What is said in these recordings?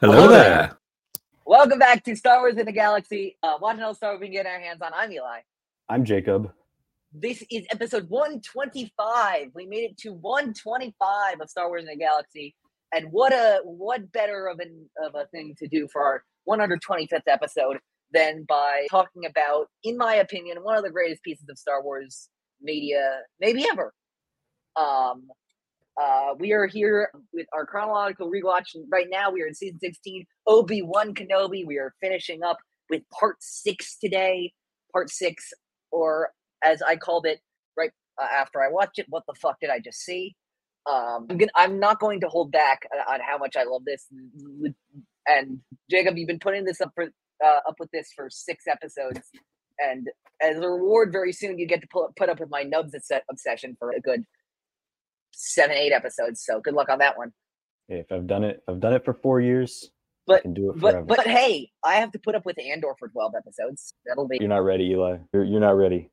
Hello there. Welcome back to Star Wars in the Galaxy. Uh, watching all Star Wars we can get our hands on. I'm Eli. I'm Jacob. This is episode 125. We made it to 125 of Star Wars in the Galaxy, and what a what better of an of a thing to do for our 125th episode than by talking about, in my opinion, one of the greatest pieces of Star Wars media maybe ever. Um, uh, we are here with our chronological rewatch. Right now, we are in season 16, Obi Wan Kenobi. We are finishing up with part six today. Part six, or as I called it right uh, after I watched it, what the fuck did I just see? Um, I'm, gonna, I'm not going to hold back on how much I love this. And Jacob, you've been putting this up for uh, up with this for six episodes, and as a reward, very soon you get to put put up with my Nubs obsession for a good seven, eight episodes. So good luck on that one. Hey, if I've done it, I've done it for four years. But I can do it but forever. but hey, I have to put up with Andor for twelve episodes. That'll be you're not ready, Eli. You're, you're not ready.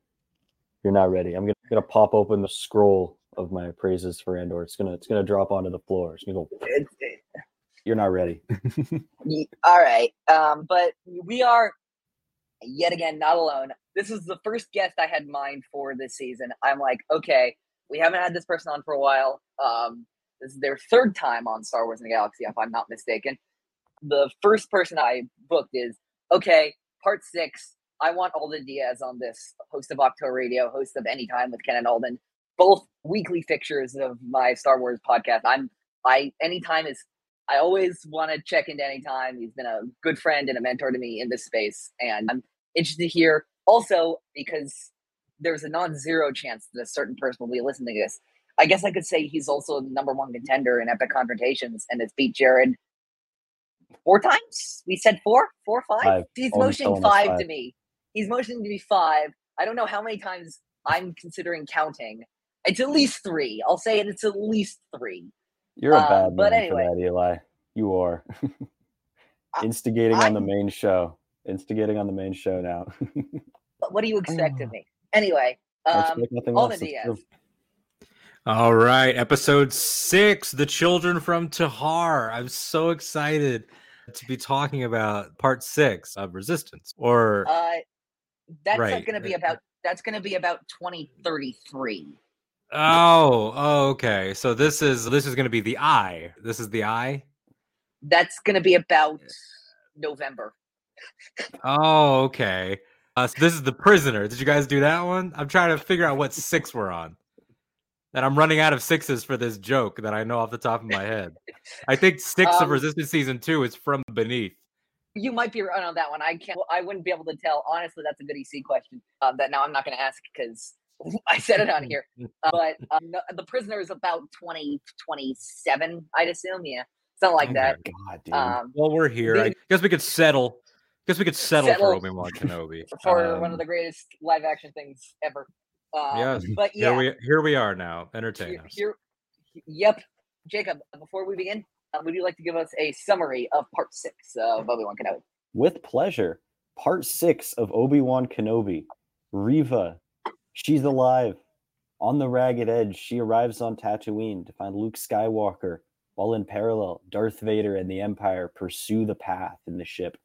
You're not ready. I'm gonna, gonna pop open the scroll of my praises for Andor. It's gonna it's gonna drop onto the floor. It's gonna go. it, it, You're not ready. All right. Um, but we are yet again not alone. This is the first guest I had in mind for this season. I'm like, okay, we haven't had this person on for a while. Um, this is their third time on Star Wars in the Galaxy, if I'm not mistaken. The first person I booked is okay, part six. I want Alden Diaz on this, host of Ahch-To Radio, host of Anytime with Ken and Alden, both weekly fixtures of my Star Wars podcast. I'm I anytime is I always want to check into anytime. He's been a good friend and a mentor to me in this space. And I'm interested to hear also because there's a non-zero chance that a certain person will be listening to this. I guess I could say he's also the number one contender in epic confrontations and has beat Jared four times. We said four, four, five. Five. He's Almost- motioning almost five, five. to me. He's motioning to me five. I don't know how many times I'm considering counting. It's at least three. I'll say it. It's at least three. You're a Um, bad but man anyway. for that, Eli. You are. I- Instigating on the main show. Instigating on the main show now. But what do you expect of Oh. me? Anyway, I um, expect nothing Alden Diaz. All right, episode six, The Children from Tahar. I'm so excited to be talking about part six of Resistance. Or Uh, that's Right. going to be about. That's going to be about twenty thirty three. oh, oh, okay. So this is this is gonna be the eye. This is the eye. That's going to be about November. Oh, okay. Uh, so this is the prisoner. Did you guys do that one? I'm trying to figure out what six we're on. And I'm running out of sixes for this joke that I know off the top of my head. I think six of Um, Resistance season two is from beneath. You might be right on that one. I can't. I wouldn't be able to tell. Honestly, that's a good EC question. Um, that now I'm not going to ask because I said it on here. Uh, but um, no, the prisoner is about 20, 27, I'd assume. Yeah, something like that. God, dude. Um, Well, we're here. I guess we could settle. Guess we could settle, Settle for Obi Wan Kenobi. for one Um, of the greatest live action things ever. Um, Yes. but yeah, Here we here we are now. Entertain here, us. here- yep. Jacob, before we begin, uh, would you like to give us a summary of part six of Obi Wan Kenobi? With pleasure. Part six of Obi Wan Kenobi. Reva. She's alive. On the ragged edge, she arrives on Tatooine to find Luke Skywalker, while in parallel, Darth Vader and the Empire pursue the path in the ship.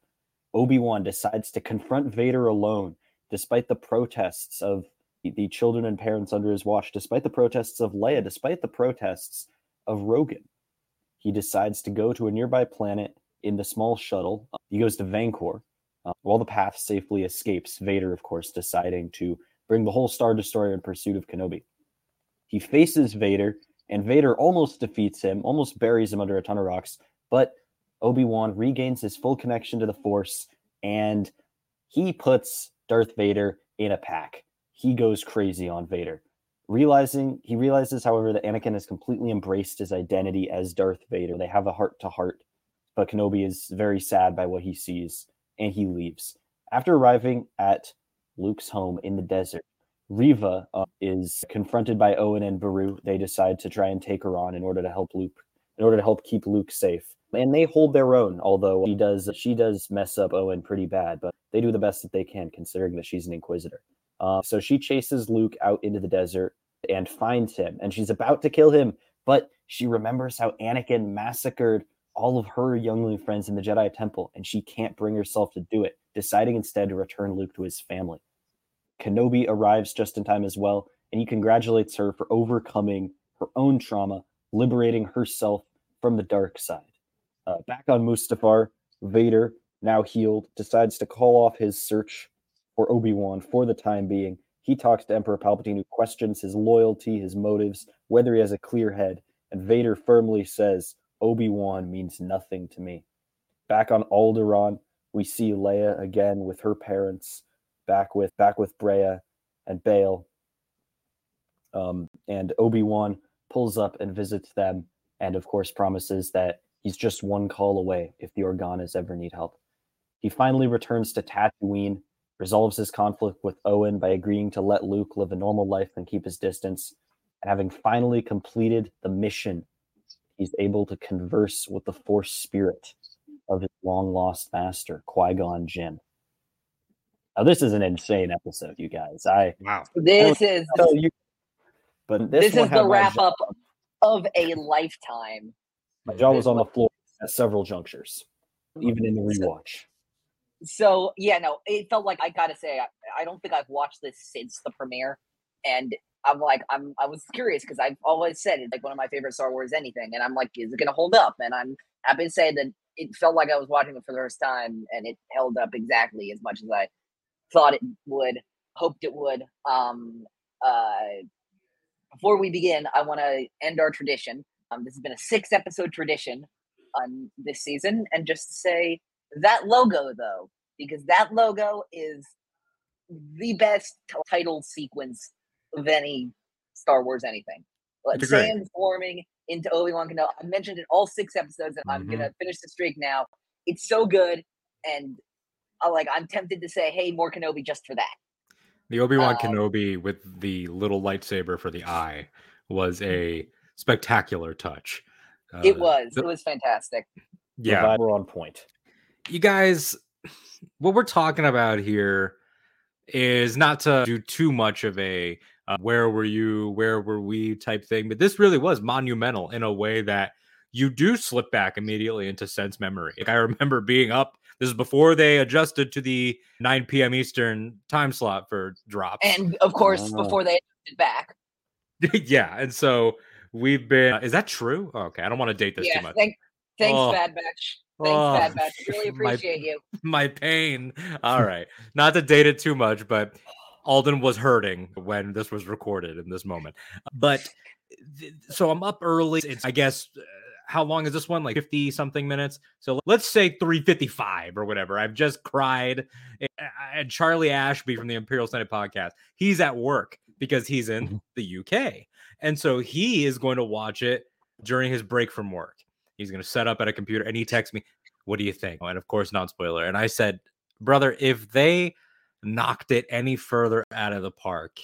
Obi Wan decides to confront Vader alone, despite the protests of the- the children and parents under his watch, despite the protests of Leia, despite the protests of Roken. He decides to go to a nearby planet in the small shuttle. He goes to Vancor. Uh, while the path safely escapes, Vader, of course, deciding to bring the whole Star Destroyer in pursuit of Kenobi. He faces Vader, and Vader almost defeats him, almost buries him under a ton of rocks, but Obi Wan regains his full connection to the Force, and he puts Darth Vader in a pack. He goes crazy on Vader. Realizing he realizes, however, that Anakin has completely embraced his identity as Darth Vader. They have a heart to heart, but Kenobi is very sad by what he sees, and he leaves. After arriving at Luke's home in the desert, Reva uh, is confronted by Owen and Beru. They decide to try and take her on in order to help Luke, in order to help keep Luke safe. And they hold their own, although she does she does mess up Owen pretty bad, but they do the best that they can, considering that she's an Inquisitor. Uh, so she chases Luke out into the desert and finds him, and she's about to kill him, but she remembers how Anakin massacred all of her youngling friends in the Jedi Temple, and she can't bring herself to do it, deciding instead to return Luke to his family. Kenobi arrives just in time as well, and he congratulates her for overcoming her own trauma, liberating herself from the dark side. Uh, back on Mustafar, Vader, now healed, decides to call off his search for Obi Wan for the time being. He talks to Emperor Palpatine, who questions his loyalty, his motives, whether he has a clear head, and Vader firmly says, Obi Wan means nothing to me. Back on Alderaan, we see Leia again with her parents, back with back with Breha and Bail. Um, and Obi Wan pulls up and visits them, and of course promises that he's just one call away if the Organas ever need help. He finally returns to Tatooine, resolves his conflict with Owen by agreeing to let Luke live a normal life and keep his distance. And having finally completed the mission, he's able to converse with the Force spirit of his long lost master, Qui Gon Jinn. Now, this is an insane episode, you guys. I Wow. This is tell you, but this, this is the wrap jaw- up of a lifetime. My jaw was on the floor at several junctures, even in the rewatch. So yeah, no, it felt like I gotta say I, I don't think I've watched this since the premiere, and I'm like I'm I was curious because I've always said it's like one of my favorite Star Wars anything, and I'm like, is it gonna hold up? And I'm happy to say that it felt like I was watching it for the first time, and it held up exactly as much as I thought it would, hoped it would. Um, uh, before we begin, I want to end our tradition. Um, this has been a six episode tradition on this season, and just say that logo though, because that logo is the best title sequence of any Star Wars anything. Like transforming into Obi Wan Kenobi. I mentioned it all six episodes, and I'm Mhm. gonna finish the streak now. It's so good, and I like I'm tempted to say, "Hey, more Kenobi" just for that. The Obi Wan Um, Kenobi with the little lightsaber for the eye was a spectacular touch. it Uh, was the- it was fantastic. Yeah. we're on point. you guys, what we're talking about here is not to do too much of a uh, where were you, where were we type thing, but this really was monumental in a way that you do slip back immediately into sense memory. Like I remember being up. This is before they adjusted to the 9 p.m. Eastern time slot for drops. And of course, Ah. before they it back, yeah, and so we've been. is that true? Oh, okay, I don't want to date this yeah. too much. Thank, thanks, Oh. Bad Batch. Thanks, Oh, Bad Batch. Really my- appreciate you. my pain. All right. Not to date it too much, but Alden was hurting when this was recorded in this moment. But th- so I'm up early. It's, I guess, uh, how long is this one? Like 50 something minutes. So let's say 355 or whatever. I've just cried. And Charlie Ashby from the Imperial Senate podcast, he's at work because he's in mm-hmm. the UK. And so he is going to watch it during his break from work. He's going to set up at a computer and he texts me, what do you think? And of course, non spoiler. And I said, brother, if they knocked it any further out of the park,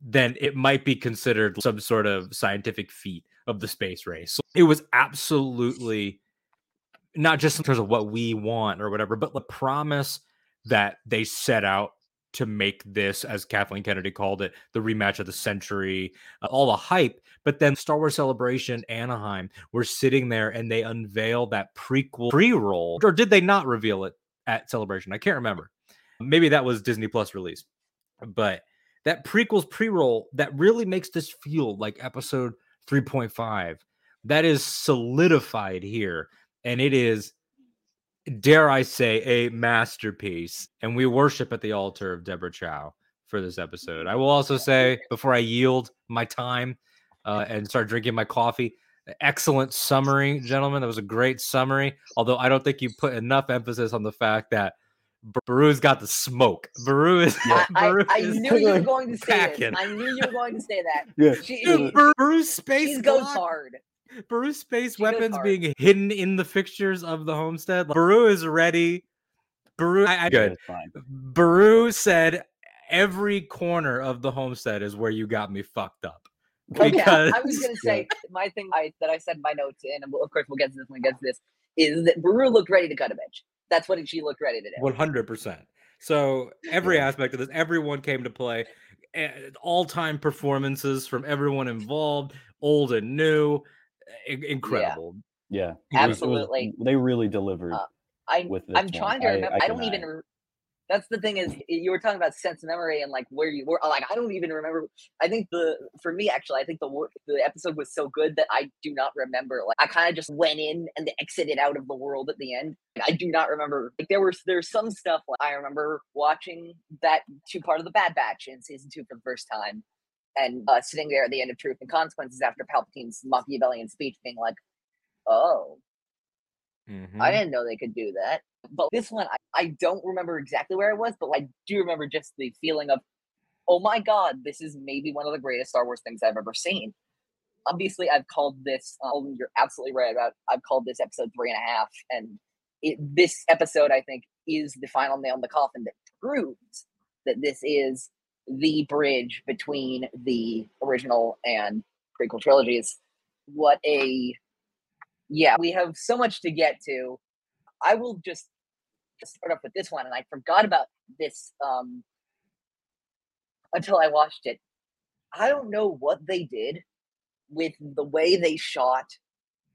then it might be considered some sort of scientific feat of the space race. It was absolutely not just in terms of what we want or whatever, but the promise that they set out to make this, as Kathleen Kennedy called it, the rematch of the century, uh, all the hype. But then Star Wars Celebration Anaheim, we're sitting there and they unveil that prequel pre-roll, or did they not reveal it at Celebration? I can't remember. Maybe that was Disney Plus release, but that prequels pre-roll that really makes this feel like Episode 3.5. That is solidified here, and it is dare I say, a masterpiece. And we worship at the altar of Deborah Chow for this episode. I will also say, before I yield my time uh, and start drinking my coffee, excellent summary, gentlemen. That was a great summary. Although I don't think you put enough emphasis on the fact that Beru's got the smoke. Beru is. I, I, Beru I is- knew you were going to say packing. this. I knew you were going to say that. Yeah. She, Dude, she, Beru's space she goes Glock hard. Beru's space She weapons being hidden in the fixtures of the homestead. Like, Beru is ready. Beru, I, I, good. Beru said every corner of the homestead is where you got me fucked up. Oh, okay, Because I, I was going to say my thing I, that I said in my notes, and of course we'll get to this when we get to this, is that Beru looked ready to cut a bitch. That's what she looked ready to do. one hundred percent. So every Yeah. aspect of this, everyone came to play. All time performances from everyone involved, old and new, I- incredible. Yeah, it was- it was- Absolutely. they really delivered Uh, I with this I'm one. trying to remember. I I, don't even. That's the thing is you were talking about sense memory and like where you were. Like I don't even remember. I think the for me actually, I think the the episode was so good that I do not remember. Like I kind of just went in and exited out of the world at the end. I do not remember. Like there was there's some stuff like I remember watching that two part of the Bad Batch in season two for the first time, and uh, sitting there at the end of Truth and Consequences after Palpatine's Machiavellian speech, being like, "Oh, Mhm. I didn't know they could do that. But this one, I, I don't remember exactly where I was, but I do remember just the feeling of, oh my god, this is maybe one of the greatest Star Wars things I've ever seen. Obviously, I've called this. Um, you're absolutely right about. I've called this episode three and a half, and it, this episode, I think, is the final nail in the coffin that proves that this is the bridge between the original and prequel trilogies. What a yeah, we have so much to get to. I will just start off with this one, and I forgot about this um, until I watched it. I don't know what they did with the way they shot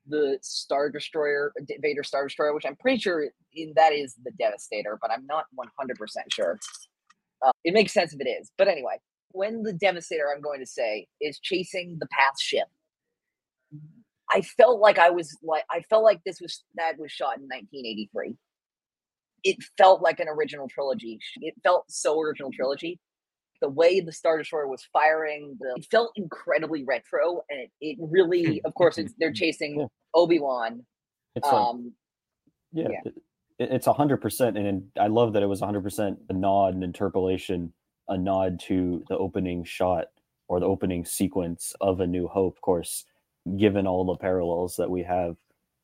the Star Destroyer, Vader Star Destroyer, which I'm pretty sure in, that is the Devastator, but I'm not 100% sure. Uh, it makes sense if it is. But anyway, when the Devastator, I'm going to say, is chasing the Path ship, I felt like I was like I felt like this was that was shot in 1983. It felt like an original trilogy. It felt so original trilogy. The way the Star Destroyer was firing, the, it felt incredibly retro, and it, it really, of course, it's, they're chasing Yeah. Obi Wan. It's like Um, yeah, yeah. it- it, it's a hundred percent, and I love that it was a hundred percent a nod, an interpolation, a nod to the opening shot or the opening sequence of A New Hope. Of course, given all the parallels that we have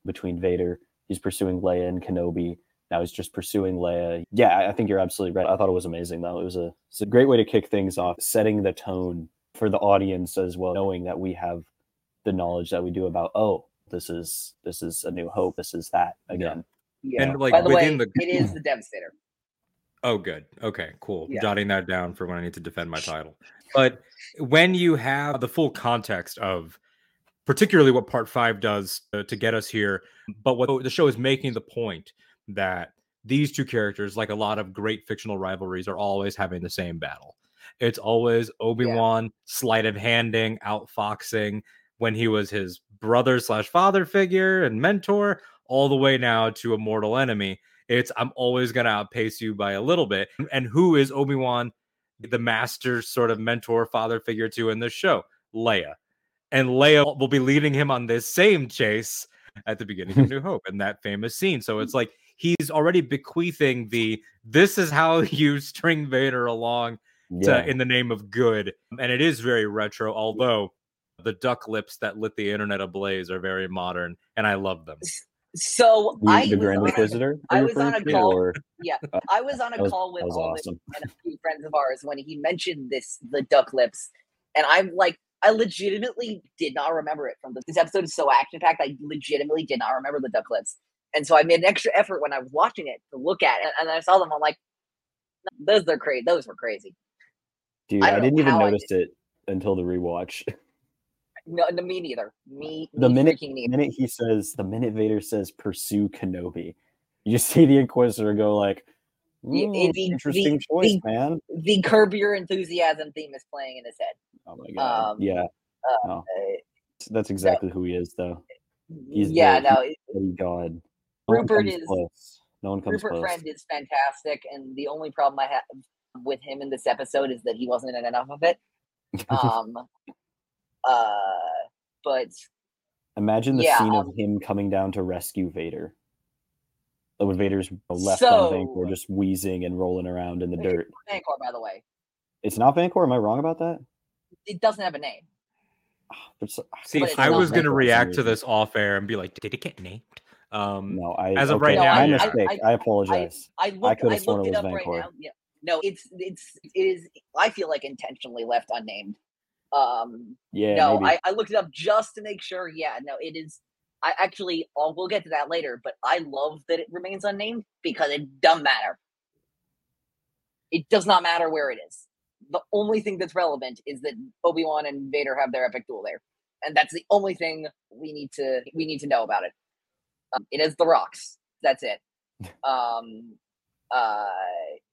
between Vader, he's pursuing Leia and Kenobi. Now he's just pursuing Leia. Yeah, I- I think you're absolutely right. I thought it was amazing though. It was a it's a great way to kick things off, setting the tone for the audience as well, knowing that we have the knowledge that we do about oh, this is this is a new hope, this is that again. yeah. And, like, By the way, within the- it is the Devastator. Oh, good. Okay, cool. Yeah. Jotting that down for when I need to defend my title. But when you have the full context of particularly what part five does to, to get us here, mm. but what the show is making the point that these two characters, like a lot of great fictional rivalries, are always having the same battle. It's always Obi Wan sleight of handing, outfoxing when he was his brother slash father figure and mentor, all the way now to a mortal enemy. It's I'm always gonna outpace you by a little bit. And who is Obi Wan, the master sort of mentor father figure to in this show? Leia, and Leia will be leading him on this same chase at the beginning of New Hope and that famous scene. So it's mm. like he's already bequeathing the this is how you string Vader along to, in the name of good. And it is very retro, although the duck lips that lit the internet ablaze are very modern, and I love them. So the, I the was Grand on a- Inquisitor. I was on a call- or- uh, I was on a that was, call with all awesome. and a few friends of ours when he mentioned this the duck lips and i'm like i legitimately did not remember it from this, this episode is so action packed i legitimately did not remember the duck lips and so i made an extra effort when i was watching it to look at it and i saw them i'm like those are crazy those were crazy Dude, I I, didn't even notice it until the rewatch. no, no me neither me The me minute, neither. minute he says, the minute Vader says, "Pursue Kenobi," you just see the Inquisitor go like, "Mm, the- "Interesting the- choice, the- man." the curb your enthusiasm theme is playing in his head Oh my god, um, yeah, uh, that's exactly who he is, though. He's yeah the- no Bloody God. No Rupert is- close. No one comes Rupert close. Friend is fantastic, and the only problem I have with him in this episode is that he wasn't in enough of it. Um, uh, but Imagine the yeah, scene um, of him coming down to rescue Vader. When Vader's left So- on Vancor, just wheezing and rolling around in the dirt. Vancor, by the way, It's not Vancor. Am I wrong about that? It doesn't have a name. It's- See, I was going to Vancor for some react to this off air and be like, did it get named? Um, No, I As of okay, right now, my yeah. mistake. I, apologize. I looked, could've I, sworn looked it it was up right now. Yeah, no, it's it's it is. I feel like intentionally left unnamed. Um, yeah, no, maybe. I, I looked it up just to make sure. Yeah, no, it is. I actually, I'll, we'll get to that later, but I love that it remains unnamed because it doesn't matter. It does not matter where it is. The only thing that's relevant is that Obi Wan and Vader have their epic duel there, and that's the only thing we need to we need to know about it. Um, it is the rocks. That's it. Um, uh,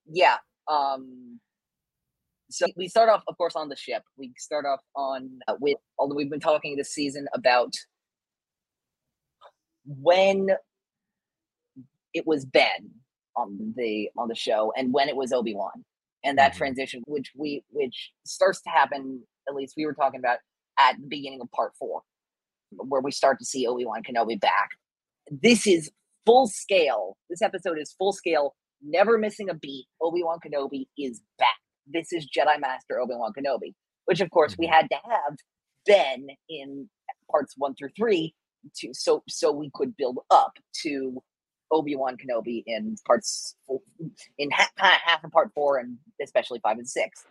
yeah. Um, so we start off, of course, on the ship. We start off on uh, with, although we've been talking this season about when it was Ben on the on the show and when it was Obi Wan, and that Mhm. transition, which we which starts to happen. At least we were talking about at the beginning of part four, where we start to see Obi Wan Kenobi back. This is full scale. This episode is full scale, never missing a beat. Obi Wan Kenobi is back. This is Jedi Master Obi Wan Kenobi, which of course we Mhm. had to have Ben in parts one through three to so so we could build up to Obi Wan Kenobi in parts in half, half of part four and especially five and six.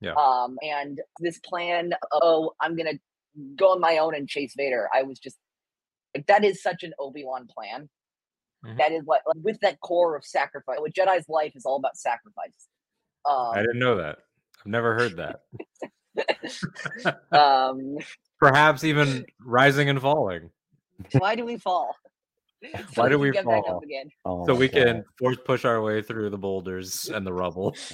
Yeah. Um, and this plan, oh, I'm gonna go on my own and chase Vader. I was just like, that is such an Obi Wan plan. Mhm. That is what, like, with that core of sacrifice. With Jedi's life is all about sacrifice. Um, I didn't know that. I've never heard that. um, Perhaps even rising and falling, why do we fall? So Why do can we get back fall? up again. Oh so we God. can force push our way through the boulders and the rubble.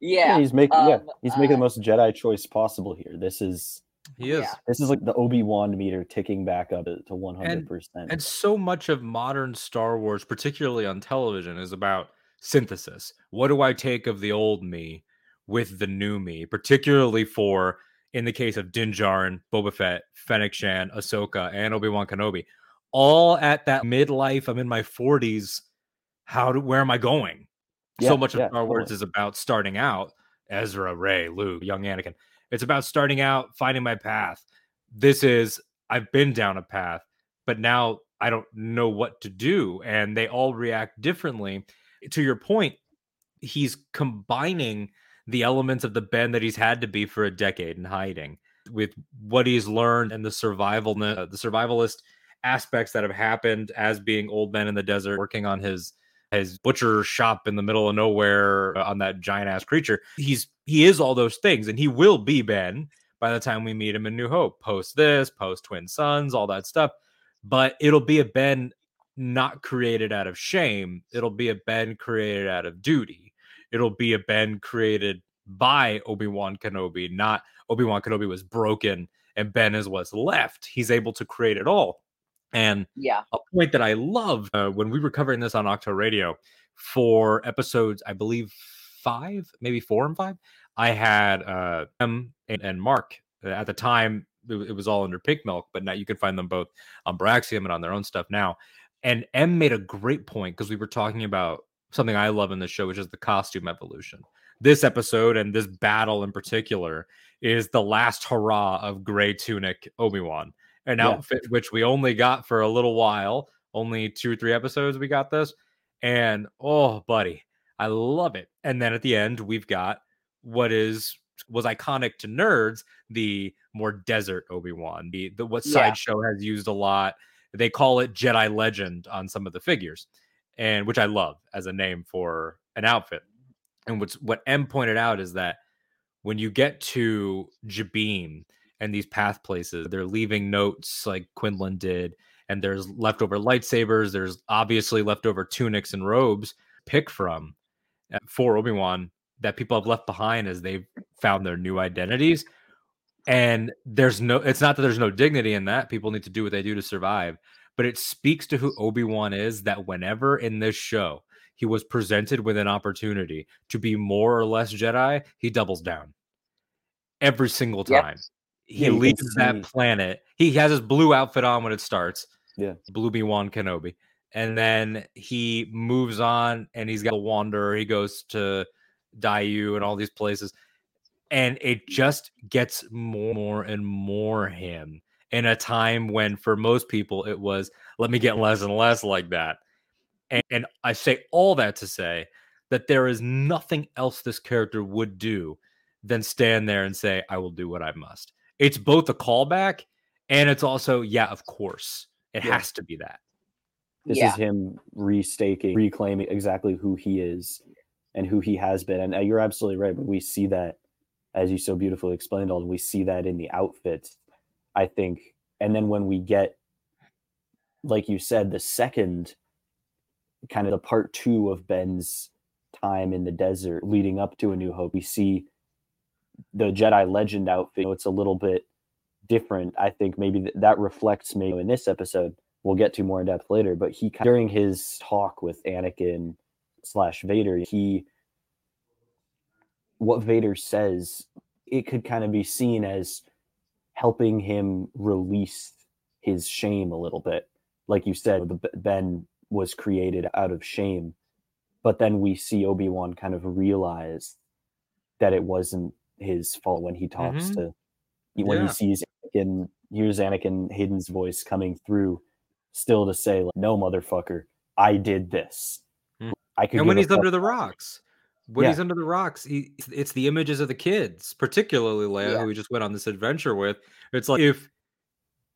Yeah, he's making yeah, um, he's making uh, the most Jedi choice possible here. This is He is. Yeah. this is like the Obi Wan meter ticking back up to one hundred percent. And so much of modern Star Wars, particularly on television, is about synthesis. What do I take of the old me with the new me, particularly for, in the case of Din Djarin, Boba Fett, Fennec Shand, Ahsoka, and Obi Wan Kenobi, all at that midlife. I'm in my 40s. How do where am I going? Yeah, so much of yeah, Star Wars totally. is about starting out. Ezra, Rey, Luke, young Anakin. It's about starting out, finding my path. This is I've been down a path, but now I don't know what to do, and they all react differently. To your point, he's combining the elements of the Ben that he's had to be for a decade in hiding with what he's learned and the survival uh, the survivalist aspects that have happened as being old men in the desert, working on his his butcher shop in the middle of nowhere uh, on that giant ass creature. He's he is all those things, and he will be Ben by the time we meet him in New Hope. Post this, post Twin Suns, all that stuff. But it'll be a Ben not created out of shame. It'll be a Ben created out of duty. It'll be a Ben created by Obi Wan Kenobi, not Obi Wan Kenobi was broken and Ben is what's left. He's able to create it all. And yeah, a point that I love uh, when we were covering this on Ahch-To Radio for episodes, I believe five, maybe four and five. I had uh, M and, Mark Uh, at the time. It, was all under Pink Milk, but now you can find them both on Braxium and on their own stuff now. And M made a great point because we were talking about something I love in the show, which is the costume evolution. This episode and this battle in particular is the last hurrah of Gray Tunic Obi Wan an Yeah. outfit which we only got for a little while, only two or three episodes we got this. And oh, buddy, I love it. And then at the end, we've got what is was iconic to nerds, the more desert Obi-Wan, the, the what Yeah. sideshow has used a lot. They call it Jedi Legend on some of the figures, and which I love as a name for an outfit. And what's what M pointed out is that when you get to Jabiim and these path places, they're leaving notes like Quinlan did, and there's leftover lightsabers. There's obviously leftover tunics and robes. Pick from uh, for Obi Wan that people have left behind as they've found their new identities. And there's no, it's not that there's no dignity in that. People need to do what they do to survive, but it speaks to who Obi Wan is that whenever in this show he was presented with an opportunity to be more or less Jedi, he doubles down every single time. He Yeah, leaves that planet. He has his blue outfit on when it starts. Yeah. Blue B Wan Kenobi. And then he moves on and he's got a wanderer. He goes to Daiyu and all these places. And it just gets more, more and more him in a time when for most people it was let me get less and less like that. And, and I say all that to say that there is nothing else this character would do than stand there and say, I will do what I must. It's both a callback and it's also, yeah, of course. It Yeah. has to be that. This yeah, is him restaking, reclaiming exactly who he is and who he has been. And uh, you're absolutely right. But we see that, as you so beautifully explained, Alden, we see that in the outfit, I think. And then when we get like you said, the second kind of the part two of Ben's time in the desert leading up to A New Hope, we see the Jedi Legend outfit. It's a little bit different. I think maybe th- that reflects maybe in this episode. We'll get to more in depth later, but he during his talk with Anakin slash Vader, he what Vader says, it could kind of be seen as helping him release his shame a little bit. Like you said, the Ben was created out of shame, but then we see Obi Wan kind of realize that it wasn't his fault when he talks Mhm. to when Yeah. he sees Anakin, hears Anakin Hayden's voice coming through, still to say, like, "No, motherfucker, I did this. Mm. I could." and when he's under the rocks when Yeah. he's under the rocks he, it's the images of the kids particularly leia Yeah. who we just went on this adventure with it's like if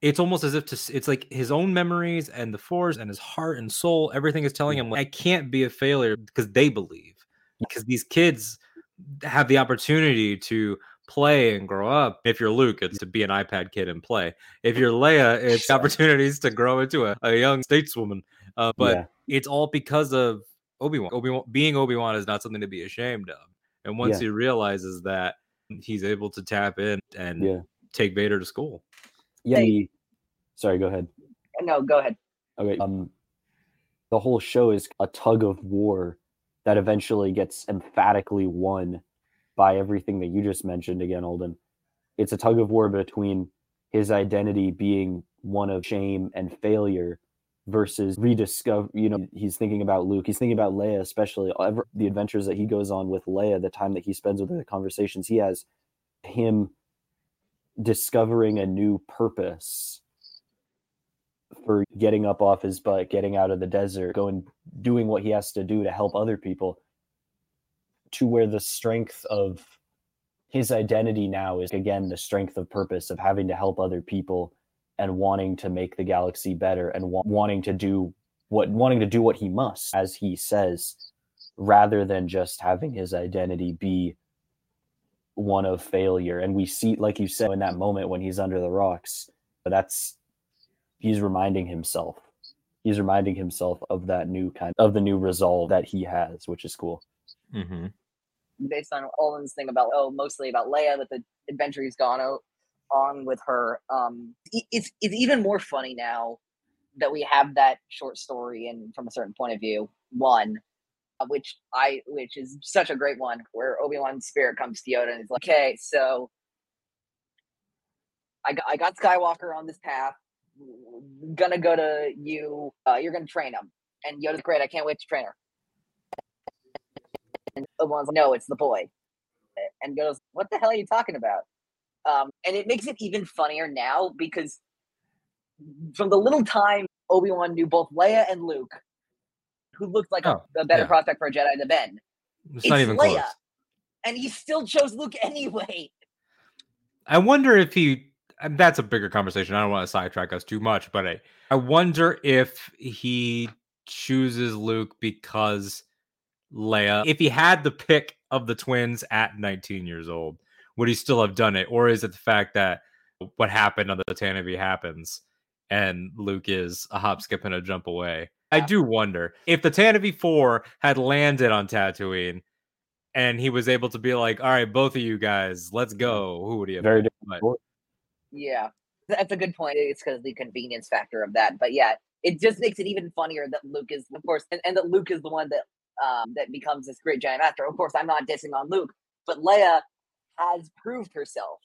it's almost as if to it's like his own memories and the force and his heart and soul everything is telling him like, i can't be a failure because they believe because these kids have the opportunity to play and grow up if you're luke it's to be an ipad kid and play if you're leia it's opportunities to grow into a, a young stateswoman uh, but Yeah. it's all because of Obi-Wan. Obi-Wan being Obi-Wan is not something to be ashamed of. And once Yeah. he realizes that he's able to tap in and Yeah. take Vader to school. Yeah. He- sorry, go ahead. No, go ahead. Okay. Um, the whole show is a tug of war that eventually gets emphatically won by everything that you just mentioned again, Alden. It's a tug of war between his identity being one of shame and failure versus rediscover. You know, he's thinking about Luke. He's thinking about Leia, especially ever, the adventures that he goes on with Leia, the time that he spends with her, the conversations he has, him discovering a new purpose for getting up off his butt, getting out of the desert, going doing what he has to do to help other people to where the strength of his identity now is again the strength of purpose of having to help other people and wanting to make the galaxy better and wa- wanting to do what wanting to do what he must as he says rather than just having his identity be one of failure. And we see like you said in that moment when he's under the rocks but that's he's reminding himself he's reminding himself of that new kind of the new resolve that he has which is cool Mm-hmm. based on Olin's thing about oh, mostly about Leia with the adventure he's gone o- on with her. Um, it's it's even more funny now that we have that short story and from a certain point of view, one, uh, which I which is such a great one where Obi Wan's spirit comes to Yoda and he's like, okay, so I got, I got Skywalker on this path. Gonna go to you. Uh, you're gonna train him, and Yoda's great. I can't wait to train her. And Obi-Wan's like, no, it's the boy. And goes, what the hell are you talking about? Um, and it makes it even funnier now because from the little time Obi-Wan knew both Leia and Luke, who looked like Oh, a, a better yeah. prospect for a Jedi than Ben, It's, not even Leia. close. and he still chose Luke anyway. I wonder if he. And That's a bigger conversation. I don't want to sidetrack us too much, but I, I wonder if he chooses Luke because Leia. If he had the pick of the twins at 19 years old, would he still have done it, or is it the fact that what happened on the Tantive happens and Luke is a hop, skip, and a jump away? I do wonder if the Tantive Four had landed on Tatooine. And he was able to be like, "All right, both of you guys, let's go." Who would he have? very different. Yeah, that's a good point. It's because of the convenience factor of that. But yeah, it just makes it even funnier that Luke is, of course, and, and that Luke is the one that um, that becomes this great giant master. Of course, I'm not dissing on Luke, but Leia has proved herself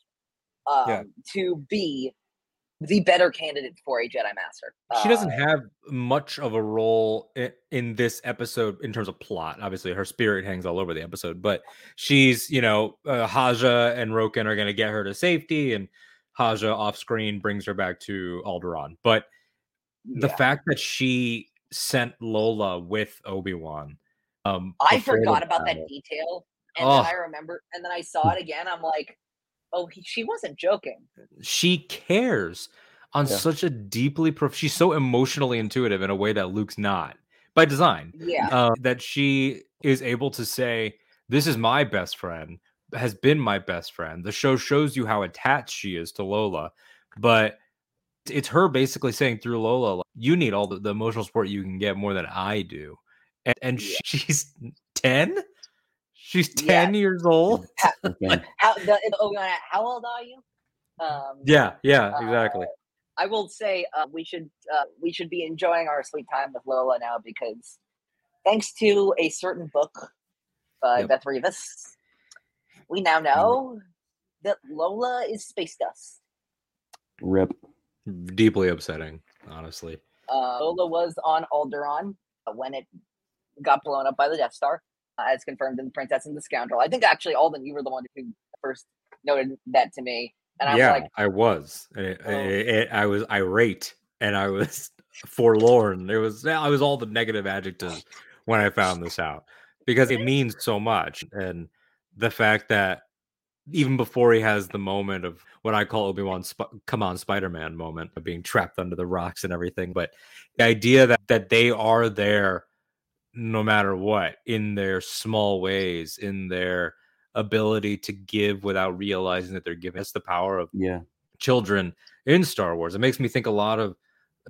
um, Yeah. to be the better candidate for a Jedi Master. she doesn't Uh, have much of a role in, in this episode in terms of plot. Obviously, her spirit hangs all over the episode, but she's, you know, uh, Haja and Roken are going to get her to safety, and Haja off screen brings her back to Alderaan. But the yeah. fact that she sent Lola with Obi Wan, um, I forgot about that detail, and Oh. then I remember, and then I saw it again. I'm like, oh, he, she wasn't joking. she cares on Yeah. such a deeply prof- she's so emotionally intuitive in a way that Luke's not by design Yeah, uh, that she is able to say this is my best friend has been my best friend the show shows you how attached she is to Lola but it's her basically saying through Lola, like, you need all the, the emotional support you can get more than I do. And, and Yeah. she's 10? She's Yeah. 10 years old? Okay. How the, oh, uh, how old are you? Um, Yeah, yeah, uh, exactly. I will say uh, we should uh, we should be enjoying our sweet time with Lola now because thanks to a certain book by Yep. Beth Revis, we now know that Lola is space dust. Rip. Deeply upsetting, honestly. Uh, Lola was on Alderaan uh, when it got blown up by the Death Star, uh, as confirmed in Princess and the Scoundrel. I think actually, Alden, you were the one who first noted that to me, and I was like, I was. And it- Oh. it- it- I was irate and I was forlorn. There was I was all the negative adjectives when I found this out because it means so much. And the fact that even before he has the moment of what I call Obi Wan, Sp- come on, Spider Man moment of being trapped under the rocks and everything, but the idea that that they are there no matter what in their small ways, in their ability to give without realizing that they're giving. That's the power of Yeah. children in Star Wars. It makes me think a lot of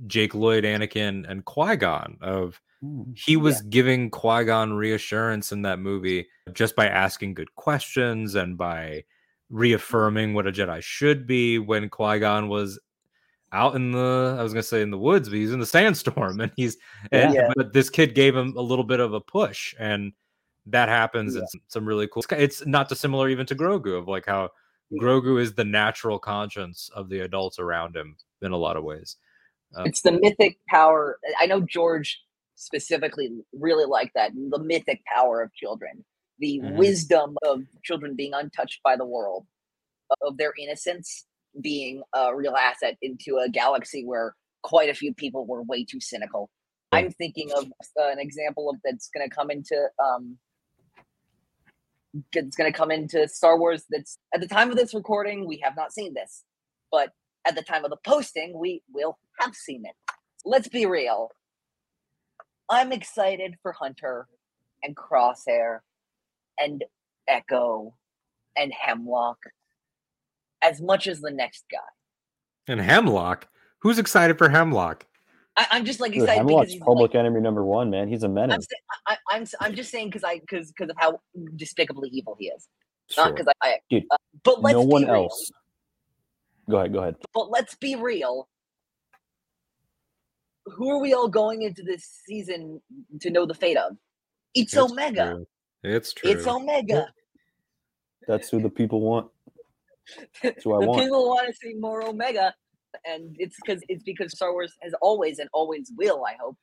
Jake Lloyd, Anakin, and Qui Gon. Of Mm. he was giving Qui Gon reassurance in that movie just by asking good questions and by reaffirming what a Jedi should be. When Qui Gon was out in the, I was gonna say in the woods, but he's in the sandstorm, and he's, and, Yeah. but this kid gave him a little bit of a push, and that happens Yeah. in some, really cool. It's not dissimilar even to Grogu of like how Yeah. Grogu is the natural conscience of the adults around him in a lot of ways. Uh, it's the mythic power. I know George specifically really liked that the mythic power of children, the Mhm. wisdom of children being untouched by the world, of their innocence being a real asset into a galaxy where quite a few people were way too cynical. I'm thinking of uh, an example of that's going to come into um, it's going to come into Star Wars. That's at the time of this recording, we have not seen this, but at the time of the posting, we will have seen it. Let's be real. I'm excited for Hunter and Crosshair and Echo and Hemlock as much as the next guy. and Hemlock, who's excited for Hemlock? I, I'm just like Dude, excited because Hemlock's he's public like, enemy number one, man. He's a I'm, menace. sa- I, I'm s- I'm just saying because I because because of how despicably evil he is. Not because I, I Dude, uh, but let's no be one real. else. Go ahead. Go ahead. But let's be real. Who are we all going into this season to know the fate of? It's, It's Omega. true. It's true. It's Omega. That's who the people want. That's who I the want. people want to see more Omega, and it's because it's because Star Wars has always and always will, I hope,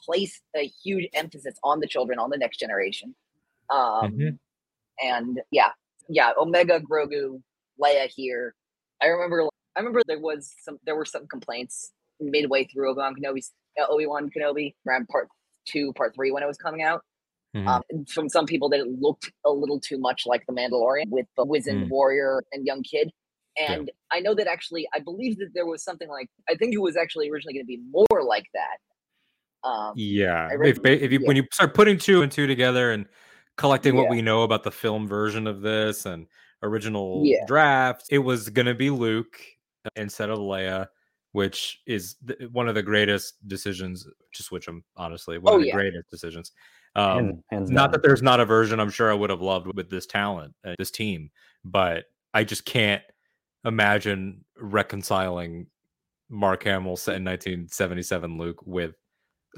place a huge emphasis on the children, on the next generation. Um, Mhm. And yeah, yeah, Omega, Grogu, Leia here. I remember, I remember there was some, there were some complaints midway through Obi Wan Kenobi's uh, Obi Wan Kenobi around part two, part three when it was coming out. Mhm. Um, from some people that it looked a little too much like the Mandalorian with the wizened Mm. warrior and young kid. Yeah. And I know that actually, I believe that there was something like I think it was actually originally going to be more like that. Um, yeah. If, if you yeah. when you start putting two and two together and collecting what we know about the film version of this and original Yeah. drafts, it was gonna be Luke instead of Leia, which is th- one of the greatest decisions to switch them. Honestly, one Oh, of the yeah. greatest decisions. Um, hands, hands not down. that there's not a version I'm sure I would have loved with this talent, uh, this team, but I just can't imagine reconciling Mark Hamill in 1977 Luke with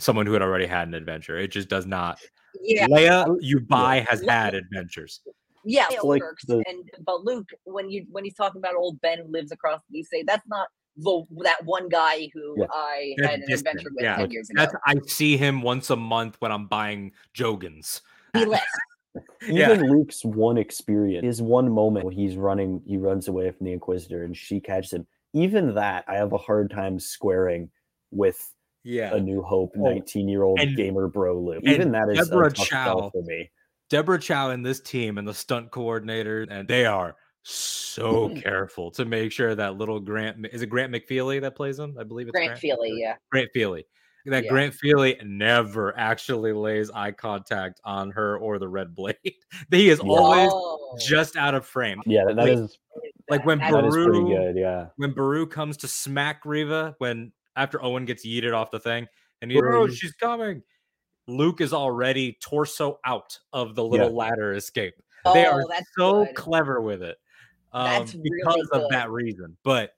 someone who had already had an adventure. It just does not. yeah, Leia, you buy, has Yeah. had adventures. yeah, It's it like works. the- And but Luke, when you when he's talking about old Ben lives across, you say that's not the that one guy who Yeah. I That's had an distant, adventure with yeah. ten Like, years ago. That's I see him once a month when I'm buying Jogans. Be less. Yeah. Even Luke's one experience, his one moment when he's running, he runs away from the Inquisitor and she catches him. Even that, I have a hard time squaring with Yeah. a New Hope Oh, 19 year old gamer bro Luke. Even that is Deborah a tough sell Chow. for me. Deborah Chow and this team and the stunt coordinator, and they are so careful to make sure that little Grant is it Grant McFeely that plays him? I believe it's Grant Feely, McFeely. yeah. Grant Feely. That Yeah. Grant Feely never actually lays eye contact on her or the red blade. he is Yeah. always Oh. just out of frame. Yeah, that, that Wait. is Like when That That is pretty Beru good. Yeah. when Beru comes to smack Reva when after Owen gets yeeted off the thing and he oh, Beru. oh she's coming. Luke is already torso out of the little ladder escape. they Oh, are that's so good. clever with it. Um, That's really because of good. that reason. But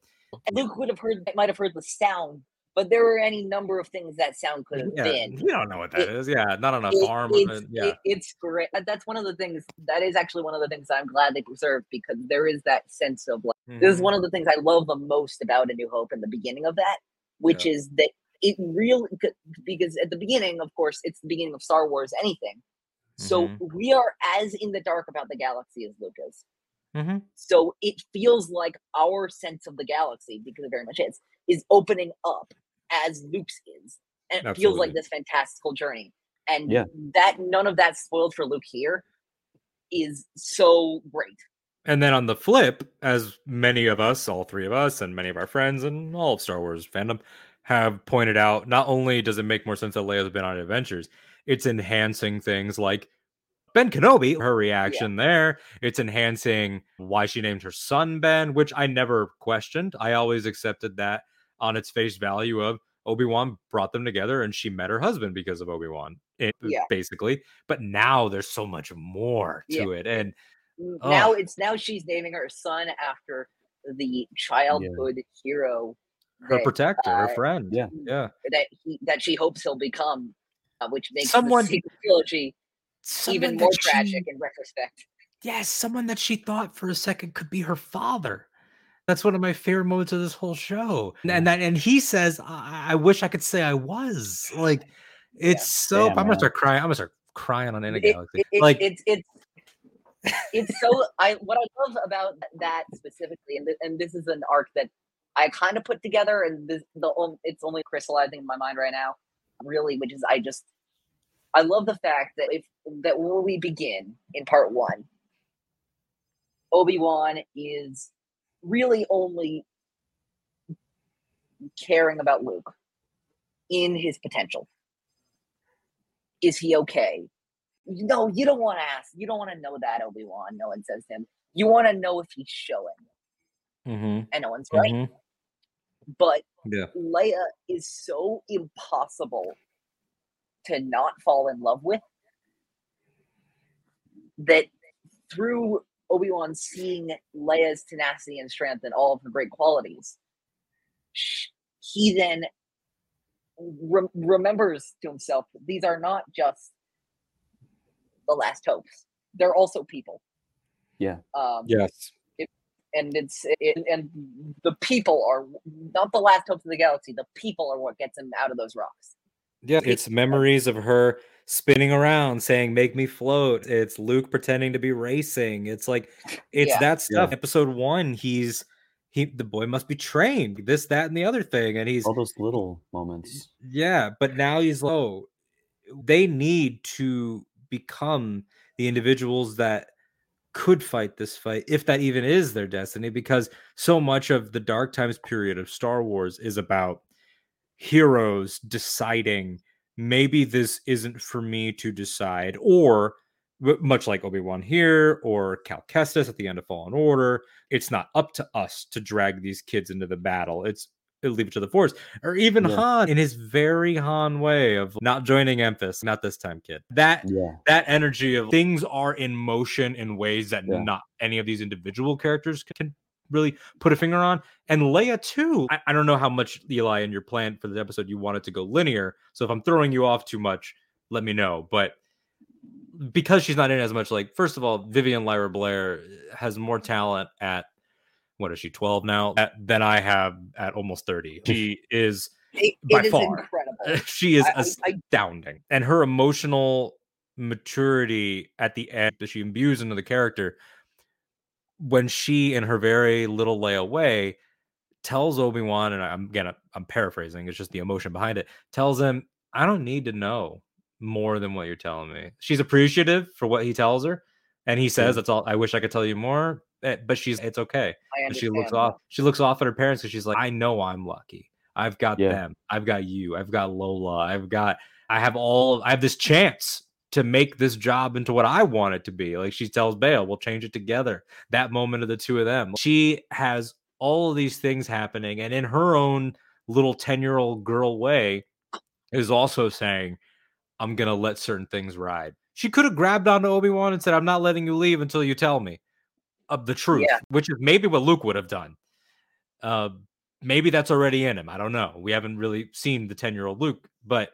And Luke would have heard might have heard the sound, but there were any number of things that sound could have yeah, been. you don't know what that It- is. Yeah, not enough a It- farm. it's, yeah. it- it's great. That's one of the things. That is actually one of the things I'm glad they preserved because there is that sense of like. This is Mhm. one of the things I love the most about A New Hope in the beginning of that, which is that it really because at the beginning, of course, it's the beginning of Star Wars. Anything. So Mhm. we are as in the dark about the galaxy as Luke Mhm. So it feels like our sense of the galaxy, because it very much is, is opening up as Luke's is. And it feels like this fantastical journey. And Yeah. that none of that spoiled for Luke here is so great. And then on the flip, as many of us, all three of us, and many of our friends and all of Star Wars fandom have pointed out, not only does it make more sense that Leia's been on adventures, it's enhancing things like Ben Kenobi, her reaction there. It's enhancing why she named her son Ben, which I never questioned. I always accepted that on its face value of Obi-Wan brought them together and she met her husband because of Obi-Wan. It, Yeah. basically. But now there's so much more to it. And N- Oh. Now it's now she's naming her son after the childhood hero her that, protector, her uh, friend. Yeah. Yeah. that he that she hopes he'll become, uh, which makes Someone- the sequel trilogy even more that she- tragic in retrospect. Yes, someone that she thought for a second could be her father. That's one of my favorite moments of this whole show. And- And that and he says, I, I wish I could say I was. Like it's so Damn, I'm gonna start crying. I'm gonna start crying on any galaxy. it- it- like it's it's it's so I what I love about that specifically, and th- and this is an arc that I kind of put together, and this, the on- it's only crystallizing in my mind right now, really, which is I just I love the fact that if that when we begin in part one, Obi Wan is really only caring about Luke in his potential. Is he okay? No, you don't want to ask. You don't want to know that, Obi Wan. No one says him. You want to know if he's showing, Mhm, and no one's right. mhm. But Yeah. Leia is so impossible to not fall in love with that through Obi Wan seeing Leia's tenacity and strength and all of her great qualities, he then re- remembers to himself these are not just the last hopes; they're also people. Yeah. Um, Yes. and it's it, and the people are not the last hopes of the galaxy. The people are what gets him out of those rocks. Yeah, it's memories of her spinning around saying make me float. It's Luke pretending to be racing. It's like it's Yeah. that stuff. Episode 1, he's he the boy must be trained. This that and the other thing and he's All those little moments. Yeah, but now he's like, oh, they need to become the individuals that could fight this fight, if that even is their destiny, because so much of the dark times period of Star Wars is about heroes deciding maybe this isn't for me to decide, or much like Obi-Wan here or Cal Kestis at the end of Fallen Order, it's not up to us to drag these kids into the battle. It's leave it to the force or even Yeah. Han in his very Han way of not joining Emphas, not this time, kid. That Yeah. that energy of things are in motion in ways that Yeah. not any of these individual characters can really put a finger on. And Leia too. I, I don't know how much Eli in your plan for the episode you wanted to go linear. So if I'm throwing you off too much, let me know. But because she's not in as much, like first of all, Vivian Lyra Blair uh, has more talent at what is she 12 now at, than I have at almost 30. She is It, By it is far. incredible. she is I- I- I- astounding and her emotional maturity at the end that she imbues into the character when she in her very little Leia way tells Obi-Wan and I'm again I'm paraphrasing it's just the emotion behind it tells him I don't need to know more than what you're telling me. She's appreciative for what he tells her and he says that's all I wish I could tell you more eh, but she's it's okay and she looks off she looks off at her parents because she's like i know i'm lucky. I've got Yeah. them. I've got you. I've got lola. I've got i have all i have this chance to make this job into what I want it to be. Like she tells Bail, we'll change it together. That moment of the two of them. She has all of these things happening. And in her own little 10 year old girl way, is also saying, I'm going to let certain things ride. She could have grabbed onto Obi Wan and said, I'm not letting you leave until you tell me of the truth, yeah. which is maybe what Luke would have done. Uh, maybe that's already in him. I don't know. We haven't really seen the 10 year old Luke, but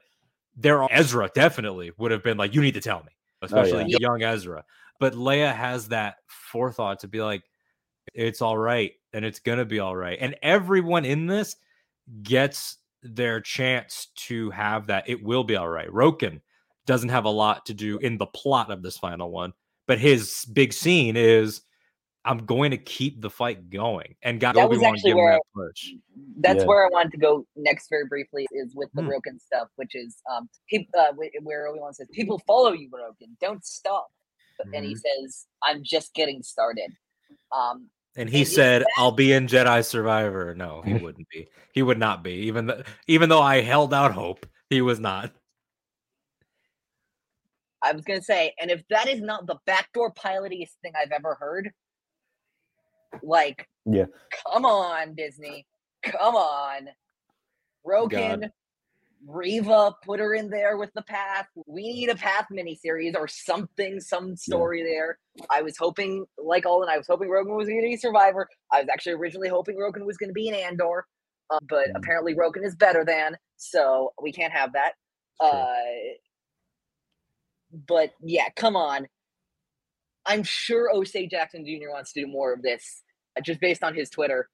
there are Ezra definitely would have been like, you need to tell me, oh, especially oh, yeah. young Ezra. But Leia has that forethought to be like, it's all right and it's going to be all right. And everyone in this gets their chance to have that. It will be all right. Roken doesn't have a lot to do in the plot of this final one, but his big scene is I'm going to keep the fight going. And got Obi Wan give where, that push. That's yeah. where I wanted to go next very briefly is with the mm. Roken stuff, which is um people, uh, where Obi Wan says, "People follow you, Roken. Don't stop." And he mm-hmm. says, "I'm just getting started." Um, and he and said, "I'll be in Jedi Survivor." No, he wouldn't be. He would not be. Even though, even though I held out hope, he was not. I was gonna say, and if that is not the backdoor pilotiest thing I've ever heard, like, yeah, come on, Disney, come on, Roken, God. Reva, put her in there with the path. We need a path miniseries or something, some story yeah. there. I was hoping, like Alden, I was hoping Roken was going to be Survivor. I was actually originally hoping Roken was going to be an Andor, uh, but mm. apparently Roken is better than, so we can't have that. Sure. Uh, but yeah, come on. I'm sure O'Shea Jackson Jr. wants to do more of this, just based on his Twitter.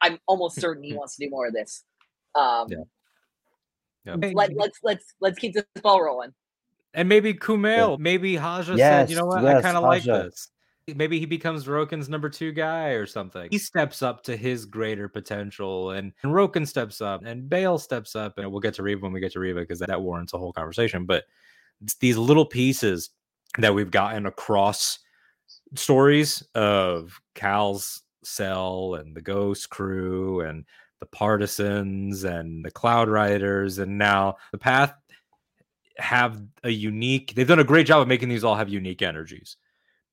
I'm almost certain he wants to do more of this. Um, yeah. Yeah. Let, let's let's let's keep this ball rolling. And maybe Kumail, yeah. maybe Haja yes, said, you know what, yes, I kind of like this. Maybe he becomes Roken's number two guy or something. He steps up to his greater potential, and, and Roken steps up, and Bail steps up, and we'll get to Reva when we get to Reva because that, that warrants a whole conversation. But these little pieces that we've gotten across stories of Cal's cell and the Ghost crew and the partisans and the cloud riders and now the path have a unique they've done a great job of making these all have unique energies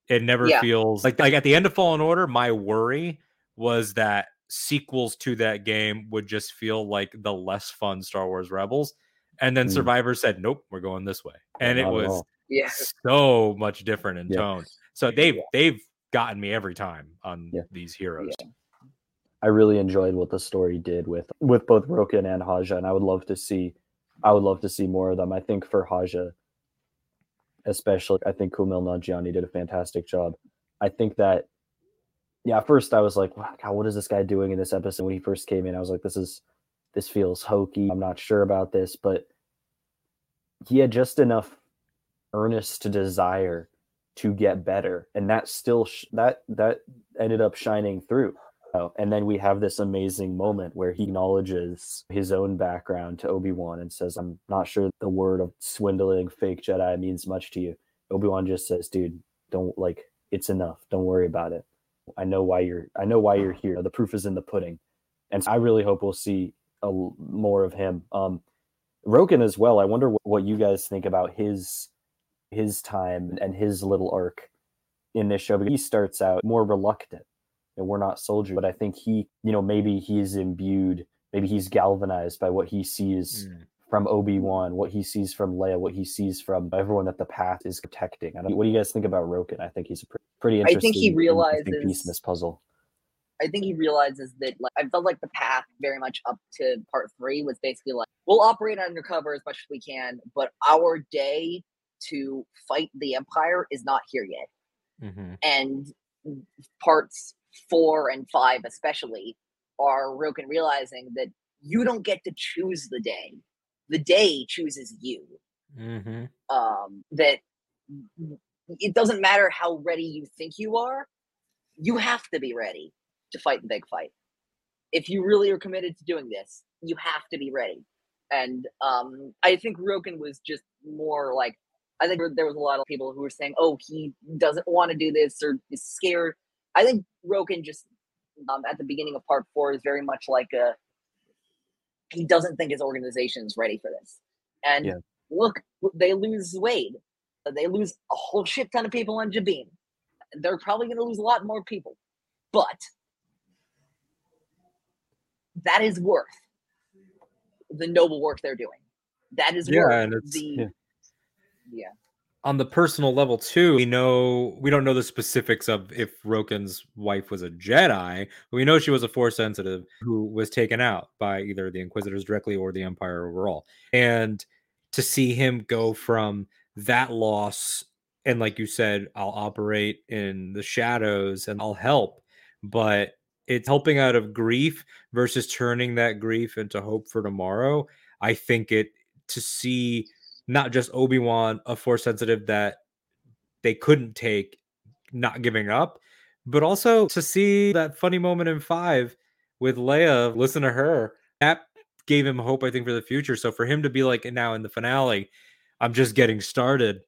it never yeah. feels like like at the end of fallen order my worry was that sequels to that game would just feel like the less fun star wars rebels and then mm. survivor said nope we're going this way and it was yeah. so much different in yeah. tone so they've yeah. they've gotten me every time on these heroes I really enjoyed what the story did with with both Roken and Haja, and I would love to see I would love to see more of them. I think for Haja, especially, I think Kumail Nanjiani did a fantastic job. I think that yeah, at first I was like, wow, God, what is this guy doing in this episode? When he first came in, I was like, this is this feels hokey. I'm not sure about this, but he had just enough earnest to desire to get better, and that still sh- that that ended up shining through. And then we have this amazing moment where he acknowledges his own background to Obi Wan and says, I'm not sure the word of swindling fake Jedi means much to you. Obi Wan just says, dude, don't like, it's enough. Don't worry about it. I know why you're, I know why you're here. The proof is in the pudding. And so I really hope we'll see a, more of him. Um, as well. I wonder what, what you guys think about his his time and his little arc in this show. But he starts out more reluctant and we're not soldiers. But I think he, you know, maybe he's imbued, maybe he's galvanized by what he sees mm. from Obi Wan, what he sees from Leia, what he sees from everyone that the path is protecting. I don't, what do you guys think about Roken? I think he's a pretty interesting. I think he realizes piece in this puzzle. I think he realizes that like I felt like the path very much up to part three was basically like we'll operate undercover as much as we can, but our day to fight the Empire is not here yet. Mm-hmm. And parts four and five especially are Roken realizing that you don't get to choose the day. The day chooses you. Mm-hmm. Um, that it doesn't matter how ready you think you are, you have to be ready to fight the big fight. If you really are committed to doing this, you have to be ready. And um, I think Roken was just more like, I think there was a lot of people who were saying, oh, he doesn't want to do this or is scared. I think Roken just um, at the beginning of part four is very much like a he doesn't think his organization is ready for this. And yeah. look, they lose Wade. They lose a whole shit ton of people on Jabiim. They're probably going to lose a lot more people, but that is worth the noble work they're doing. That is Yeah, worth and it's- the yeah. Yeah. on the personal level too, we know we don't know the specifics of if Roken's wife was a Jedi, but we know she was a Force sensitive who was taken out by either the Inquisitors directly or the Empire overall. And to see him go from that loss and like you said, I'll operate in the shadows and I'll help, but it's helping out of grief versus turning that grief into hope for tomorrow. I think it to see not just Obi-Wan, a force sensitive that they couldn't take, not giving up, but also to see that funny moment in five with Leia, listen to her, that gave him hope, I think, for the future. So for him to be like now in the finale, I'm just getting started,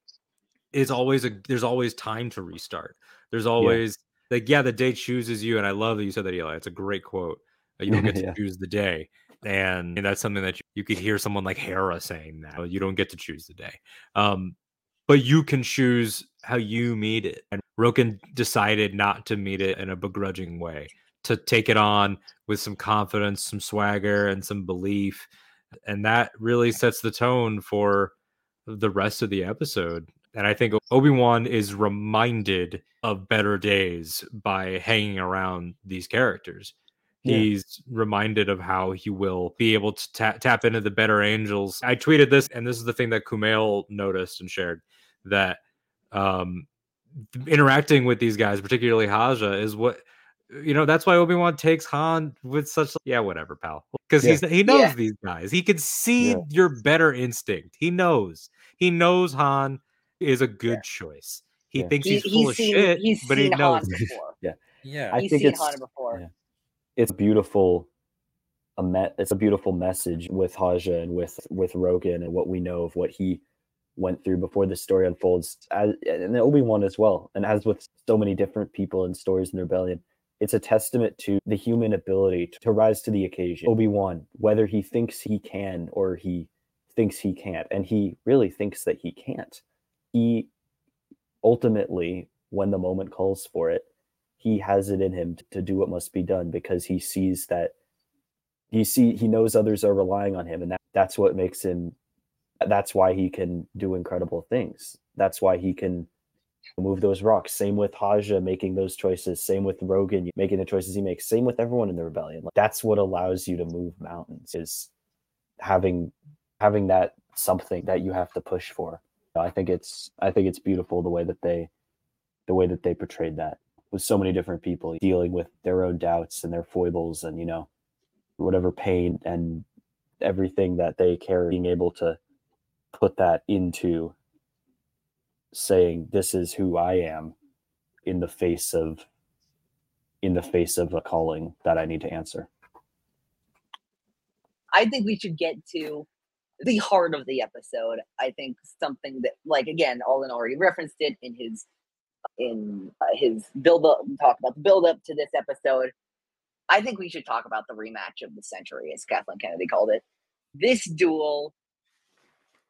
is always a there's always time to restart. There's always like, yeah, the day chooses you. And I love that you said that, Eli. It's a great quote. You don't get to Yeah. choose the day. And that's something that you, you could hear someone like Hera saying that. You don't get to choose the day. Um, but you can choose how you meet it. And Roken decided not to meet it in a begrudging way, to take it on with some confidence, some swagger, and some belief. And that really sets the tone for the rest of the episode. And I think Obi Wan is reminded of better days by hanging around these characters. Yeah. He's reminded of how he will be able to ta- tap into the better angels. I tweeted this, and this is the thing that Kumail noticed and shared that um, interacting with these guys, particularly Haja, is what you know. That's why Obi Wan takes Han with such yeah, whatever, pal, because Yeah. he's he knows Yeah. these guys. He can see Yeah. your better instinct. He knows. He knows Han is a good choice. He Yeah. thinks He- he's full of seen, shit, he's but he knows. Han before. Yeah, I he's think seen it's- Han before. It's beautiful a me- it's a beautiful message with Haja and with with Roken and what we know of what he went through before the story unfolds. As and Obi-Wan as well. And as with so many different people and stories in the rebellion it's a testament to the human ability to, to rise to the occasion. Obi-Wan whether he thinks he can or he thinks he can't and he really thinks that he can't he ultimately when the moment calls for it he has it in him to do what must be done because he sees that he see he knows others are relying on him and that, that's what makes him that's why he can do incredible things. That's why he can move those rocks. Same with haja making those choices. Same with Roken making the choices he makes. Same with everyone in the rebellion. Like, that's what allows you to move mountains is having having that something that you have to push for. I think it's i think it's beautiful the way that they the way that they portrayed that with so many different people dealing with their own doubts and their foibles and you know whatever pain and everything that they carry being able to put that into saying this is who i am in the face of in the face of a calling that i need to answer I think we should get to the heart of the episode. I think something that, like, again, Alden already referenced it in his in uh, his build up, talk about the build up to this episode. I think we should talk about the rematch of the century, as Kathleen Kennedy called it. This duel,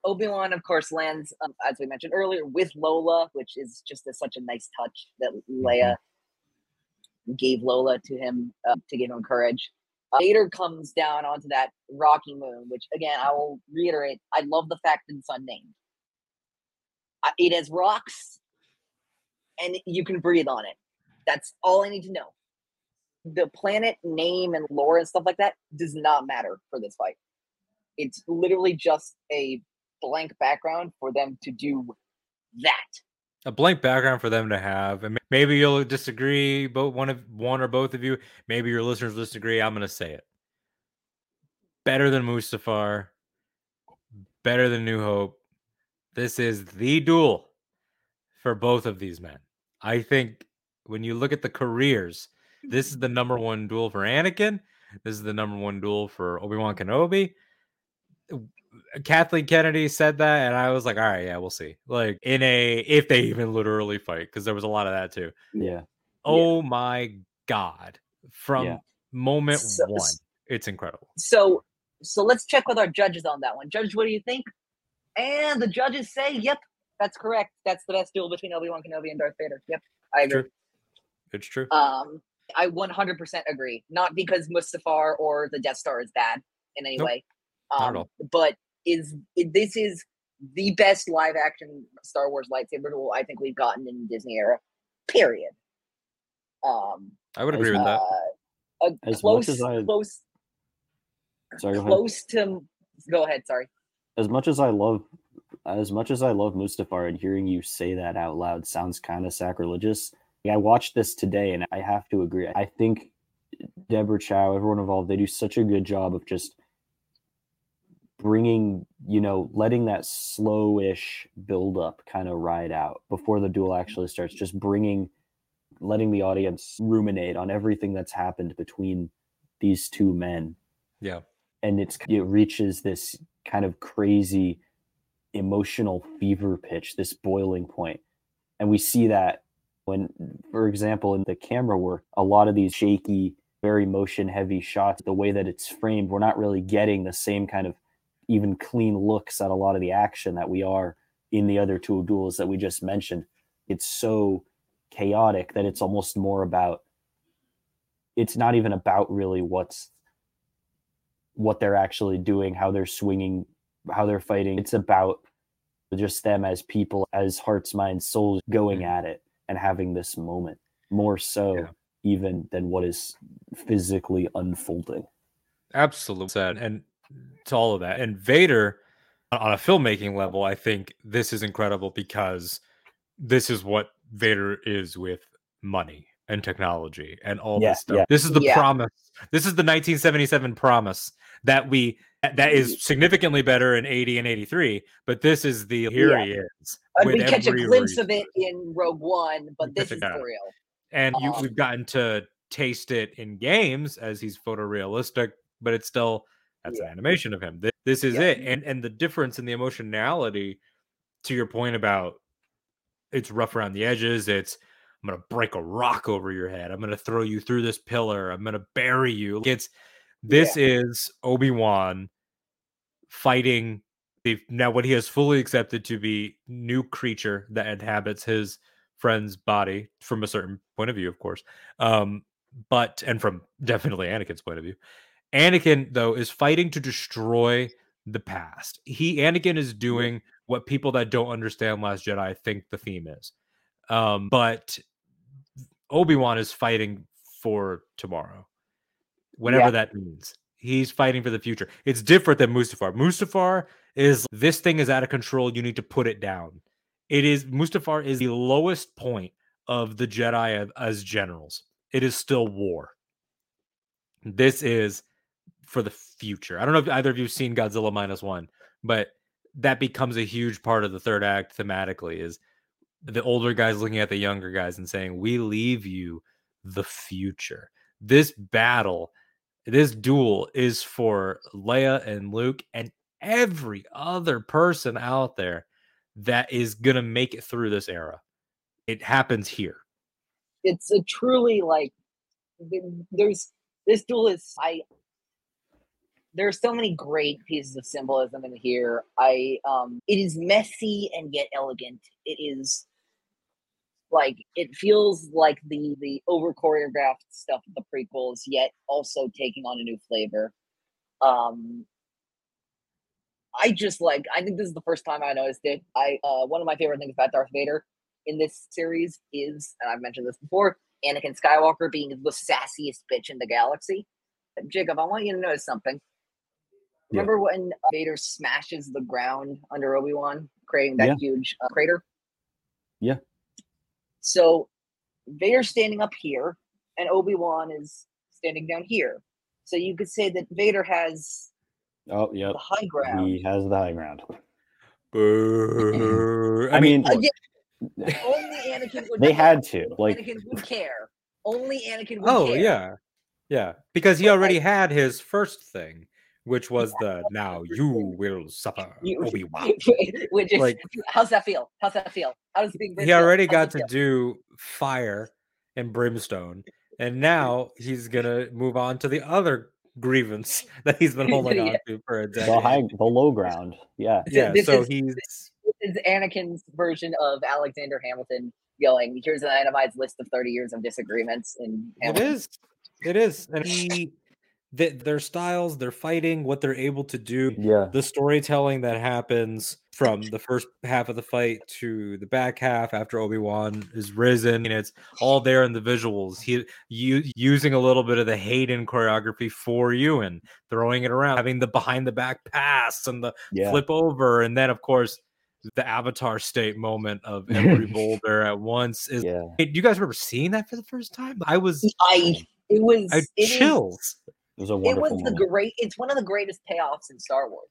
Obi Wan, of course, lands um, as we mentioned earlier with Lola, which is just a, such a nice touch that Leia gave Lola to him uh, to give him courage. Uh, Vader comes down onto that rocky moon, which again I will reiterate. I love the fact that it's unnamed. Uh, It has rocks, and you can breathe on it. That's all I need to know. The planet name and lore and stuff like that does not matter for this fight. It's literally just a blank background for them to do that. a blank background for them to have and maybe you'll disagree but one of one or both of you maybe your listeners disagree i'm going to say it better than mustafar better than new hope this is the duel for both of these men i think when you look at the careers this is mm-hmm. the number one duel for anakin this is the number one duel for obi-wan kenobi uh, Kathleen Kennedy said that, and I was like, all right, yeah, we'll see. Like in a if they even literally fight, because there was a lot of that too. yeah Oh my god. From Yeah. moment So- one. It's incredible. So so let's check with our judges on that one. Judge, what do you think? And the judges say, yep, that's correct. That's the best duel between Obi Wan Kenobi and Darth Vader. Yep, I agree. True. It's true. Um, I 100% agree. Not because Mustafar or the Death Star is bad in any Nope. way, Not at um, all. but is this is the best live action Star Wars lightsaber duel I think we've gotten in the Disney era. Period. Um, I would agree with that. uh, a As much close, as I- close, Sorry, go ahead. close to. Go ahead. Sorry. as much as I love as much as I love Mustafar and hearing you say that out loud sounds kind of sacrilegious. I watched this today and I have to agree. I think Deborah Chow, everyone involved, they do such a good job of just bringing, you know, letting that slowish build up kind of ride out before the duel actually starts. Just bringing, letting the audience ruminate on everything that's happened between these two men Yeah. and it's it reaches this kind of crazy emotional fever pitch this boiling point. And we see that when for example in the camera work a lot of these shaky very motion heavy shots the way that it's framed we're not really getting the same kind of even clean looks at a lot of the action that we are in the other two duels that we just mentioned. It's so chaotic that it's almost more about it's not even about really what's what they're actually doing, how they're swinging, how they're fighting. It's about just them as people, as hearts, minds, souls going mm-hmm. at it and having this moment more so Yeah. even than what is physically unfolding. Absolutely. And to all of that. And Vader, on a filmmaking level, I think this is incredible because this is what Vader is with money and technology and all Yeah, this stuff. yeah. This is the Yeah. promise. This is the 1977 promise that we that is significantly better in 80 and 83, but this is the here Yeah. he is. We catch a every glimpse of it in Rogue One, but this is for real. and you, Um, we've gotten to taste it in games as he's photorealistic, but it's still that's Yeah. an animation of him. This, this is Yeah. it, and and the difference in the emotionality, to your point about it's rough around the edges. It's I'm gonna break a rock over your head. I'm gonna throw you through this pillar. I'm gonna bury you. It's this is Obi Wan fighting the now what he has fully accepted to be new creature that inhabits his friend's body from a certain point of view, of course. Um, but and from definitely Anakin's point of view. Anakin, though, is fighting to destroy the past. He Anakin is doing what people that don't understand Last Jedi think the theme is. Um, but Obi-Wan is fighting for tomorrow. Whatever Yeah. that means. He's fighting for the future. It's different than Mustafar. Mustafar is this thing is out of control. You need to put it down. It is Mustafar is the lowest point of the Jedi as, as generals. It is still war. This is for the future. I don't know if either of you have seen Godzilla minus one, but that becomes a huge part of the third act thematically is the older guys looking at the younger guys and saying, We leave you the future. This battle, this duel is for Leia and Luke and every other person out there that is going to make it through this era. It happens here. It's a truly like there's this duel is I there's so many great pieces of symbolism in here. I um it is messy and yet elegant. It is like it feels like the the over choreographed stuff of the prequels, yet also taking on a new flavor. Um I just like I think this is the first time I noticed it. I uh one of my favorite things about Darth Vader in this series is, and I've mentioned this before, Anakin Skywalker being the sassiest bitch in the galaxy. Jacob, I want you to notice something. Yeah. Remember when Vader smashes the ground under Obi Wan, creating that Yeah. huge uh, crater? Yeah. So Vader's standing up here, and Obi Wan is standing down here. So you could say that Vader has Oh, yeah the high ground. He has the high ground. Boo. I mean, yeah, only Anakin would. they care. had to. Like, Anakin would care. Only Anakin would Oh care. yeah, yeah. Because he But, already like- had his first thing, which was the "Now you will suffer." Obi Wan. Which is Like- how's that feel? How's that feel? How does being He already How's got to feel? do fire and brimstone, and mm-hmm. now he's gonna move on to the other grievance that he's been holding Yeah. on to for a the decade. high, the low ground. Yeah. Yeah, this so is- he's is Anakin's version of Alexander Hamilton going, here's an itemized list of 30 years of disagreements in It Hamilton. is. It is. And he, th- their styles, their fighting, what they're able to do, Yeah. the storytelling that happens from the first half of the fight to the back half after Obi-Wan is risen and it's all there in the visuals. He you using a little bit of the Hayden choreography for you and throwing it around, having the behind the back pass and the Yeah. flip over, and then of course the avatar state moment of every boulder at once is Yeah. Do you guys remember seeing that for the first time? I was I it was I it is- chills. It was a it was the moment. great it's one of the greatest payoffs in Star Wars.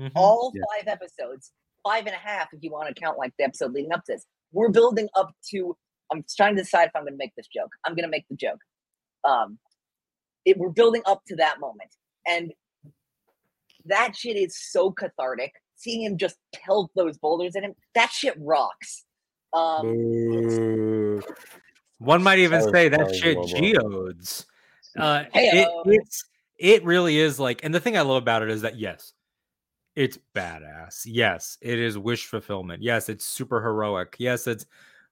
Mhm. All Yeah. five episodes, five and a half if you want to count like the episode leading up to this. We're building up to I'm trying to decide if I'm gonna make this joke. I'm gonna make the joke. Um it, we're building up to that moment. And that shit is so cathartic. Seeing him just pelt those boulders at him, that shit rocks. Um One might even So say that shit Lobo. geodes. Uh, it, it's it really is like, and the thing I love about it is that yes, it's badass. Yes, it is wish fulfillment. Yes, it's super heroic. Yes, it's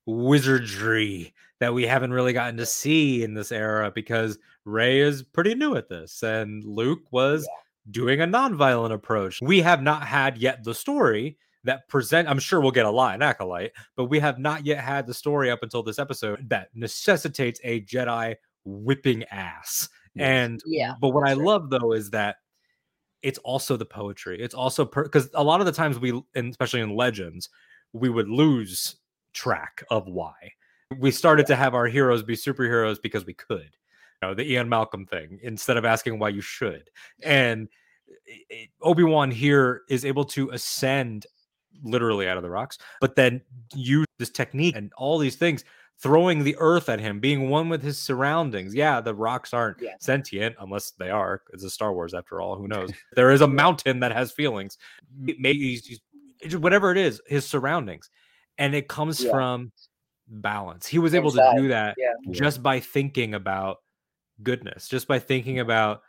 wizardry that we haven't really gotten to see in this era because Rey is pretty new at this, and Luke was doing a non-violent approach. We have not had yet the story that present. I'm sure we'll get a lot in Acolyte, but we have not yet had the story up until this episode that necessitates a Jedi whipping ass. And Yeah, but what I sure. love though is that it's also the poetry. It's also because a lot of the times we, and especially in Legends, we would lose track of why. We started to have our heroes be superheroes because we could. You know, the Ian Malcolm thing instead of asking why you should. And Obi Wan here is able to ascend literally out of the rocks, but then use this technique and all these things, throwing the earth at him, being one with his surroundings. Yeah, the rocks aren't Yeah. sentient unless they are. It's a Star Wars after all. Who knows? there is a mountain that has feelings. Maybe he's, he's- whatever it is, his surroundings, and it comes Yeah. from balance. He was able Inside, to do that yeah. Yeah. just by thinking about goodness, just by thinking about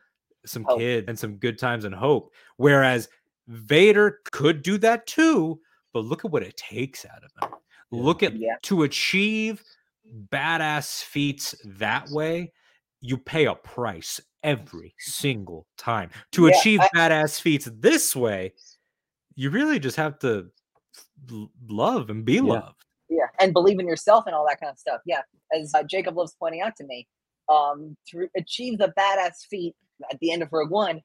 some Hope. kid and some good times and hope. Whereas Vader could do that too, but look at what it takes out of him. Yeah. Look at Yeah. to achieve badass feats that way, you pay a price every single time. To Yeah, achieve I- badass feats this way, you really just have to love and be loved. Yeah, and believe in yourself and all that kind of stuff. Yeah, as uh, Jacob loves pointing out to me, um, to achieve the badass feat at the end of Rogue One,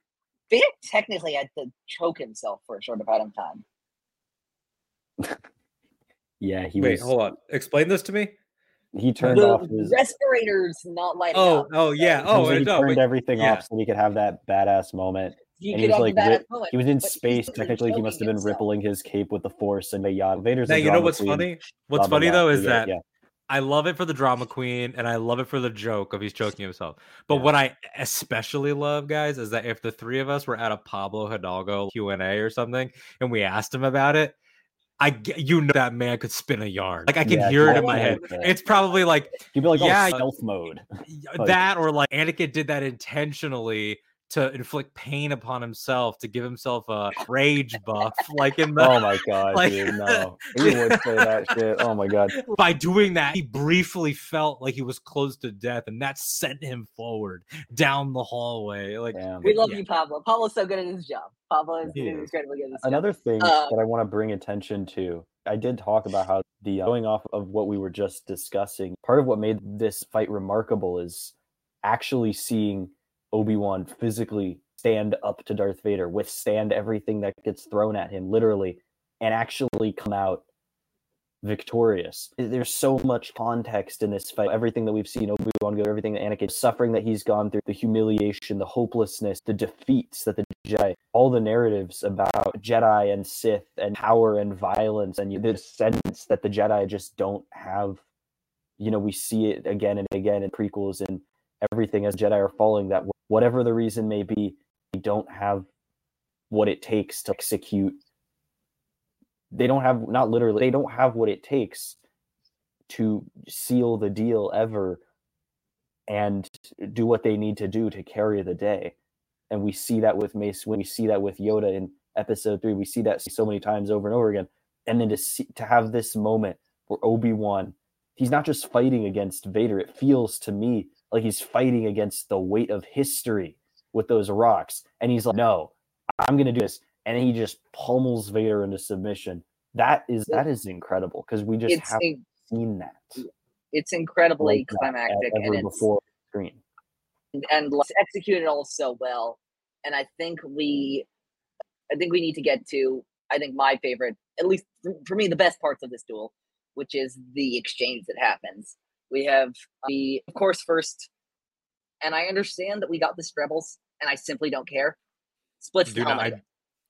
Vader technically had to choke himself for a short amount of time. Yeah, he Wait, was. hold on. Explain this to me. He turned the off his. respirators not lighting Oh, up. oh yeah. he Oh, was- he no, turned but- everything yeah. off so he could have that badass moment. You and he was like, the badass rip- moment. he was in space. Technically, he must have been himself. rippling his cape with the force and a yacht. Vader's Now a you know what's queen, funny? What's blah, funny blah. though is Yeah, that yeah. I love it for the drama queen and I love it for the joke of he's choking himself. But Yeah. what I especially love, guys, is that if the three of us were at a Pablo Hidalgo Q and A or something, and we asked him about it, I you know that man could spin a yarn. Like I can Yeah, hear it in my head. that. It's probably like He'd be like, oh, Yeah, oh, stealth mode. that, or like Anakin did that intentionally to inflict pain upon himself to give himself a rage buff, like in the Oh my god, Like- dude, no. He would say that shit. Oh my god. by doing that, he briefly felt like he was close to death, and that sent him forward down the hallway. Like, Damn. We love Yeah. you, Pablo. Pablo's so good at his job. Pablo is He is is. incredibly good at his job. Another thing Uh, that I want to bring attention to, I did talk about how the uh, going off of what we were just discussing, part of what made this fight remarkable is actually seeing Obi-Wan physically stand up to Darth Vader, withstand everything that gets thrown at him, literally, and actually come out victorious. There's so much context in this fight. Everything that we've seen Obi-Wan go, everything that Anakin, suffering that he's gone through, the humiliation, the hopelessness, the defeats that the Jedi, all the narratives about Jedi and Sith and power and violence, and the sense that the Jedi just don't have. You know, we see it again and again in prequels and everything as Jedi are falling. That whatever the reason may be, they don't have what it takes to execute. They don't have not literally. They don't have what it takes to seal the deal ever and do what they need to do to carry the day and we see that with Mace when we see that with Yoda in episode three. We see that so many times over and over again. and then to see to have this moment where Obi-Wan he's not just fighting against Vader it feels to me like he's fighting against the weight of history with those rocks and he's like no I'm going to do this and he just pummels Vader into submission that is that is incredible because we just It's haven't in- seen that it's incredibly like climactic and it's before screen and like, executed all so well. And I think we, I think we need to get to. I think my favorite, at least for me, the best parts of this duel, which is the exchange that happens. We have the, of course, first, and I understand that we got this Rebels, and I simply don't care. Splits the Do not. I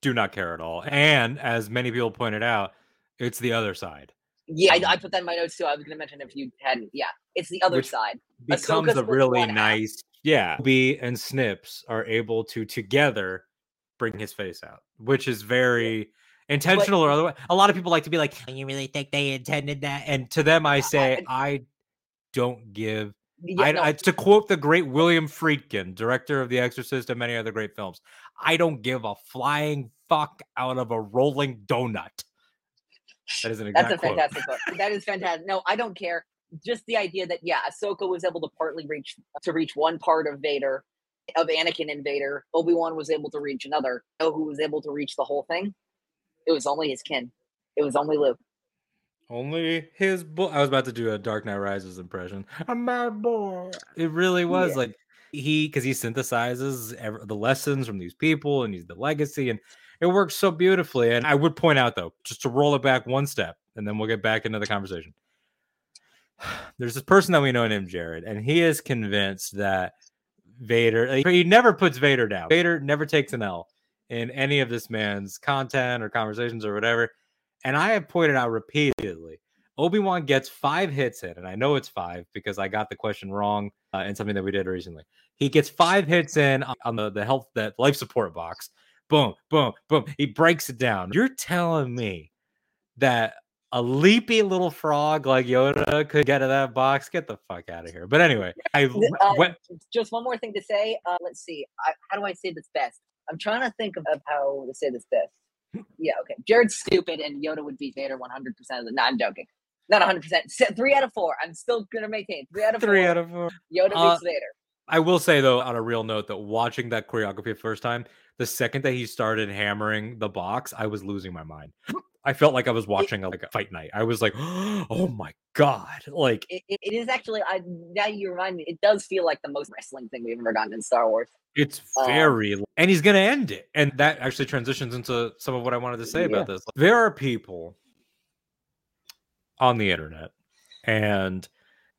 do not care at all. And as many people pointed out, it's the other side. yeah, I, I put that in my notes too. I was going to mention if you hadn't. Yeah, it's the other Which side. Becomes Ahsoka a really nice, yeah. B and Snips are able to together bring his face out, which is very intentional or otherwise. A lot of people like to be like, "You really think they intended that?" And to them, I say, I don't give Yeah, I, no, I, to quote the great William Friedkin, director of The Exorcist and many other great films, I don't give a flying fuck out of a rolling donut. That is an exact That's a fantastic quote. That is fantastic. No, I don't care. Just the idea that yeah, Ahsoka was able to partly reach to reach one part of Vader, of Anakin and Vader. Obi Wan was able to reach another. Know who was able to reach the whole thing? It was only his kin. It was only Luke. Only his boy. I was about to do a Dark Knight Rises impression. I'm my boy. It really was Yeah. like he, because he synthesizes ev- the lessons from these people and he's the legacy, and it works so beautifully. And I would point out though, just to roll it back one step, and then we'll get back into the conversation. There's this person that we know named Jared, and he is convinced that Vader. He never puts Vader down. Vader never takes an L in any of this man's content or conversations or whatever. And I have pointed out repeatedly, Obi Wan gets five hits in, and I know it's five because I got the question wrong uh, in something that we did recently. He gets five hits in on- the the health that life support box. Boom, boom, boom. He breaks it down. You're telling me that a leapy little frog like Yoda could get to that box? Get the fuck out of here. But anyway, I Uh, went. Just one more thing to say. Uh, let's see. I, how do I say this best? I'm trying to think of how to say this best. Yeah, okay. Jared's stupid, and Yoda would beat Vader 100 percent of the. No, I'm joking. Not 100 percent. Three out of four. I'm still gonna maintain three out of Three four. out of four. Yoda Uh, beats Vader. I will say though, on a real note, that watching that choreography the first time, the second that he started hammering the box, I was losing my mind. I felt like I was watching a, like a fight night. I was like, "Oh my god!" Like It, it, it is actually. I now you remind me. It does feel like the most wrestling thing we've ever gotten in Star Wars. it's Um, very, and he's gonna end it, and that actually transitions into some of what I wanted to say Yeah. about this. There are people on the internet, and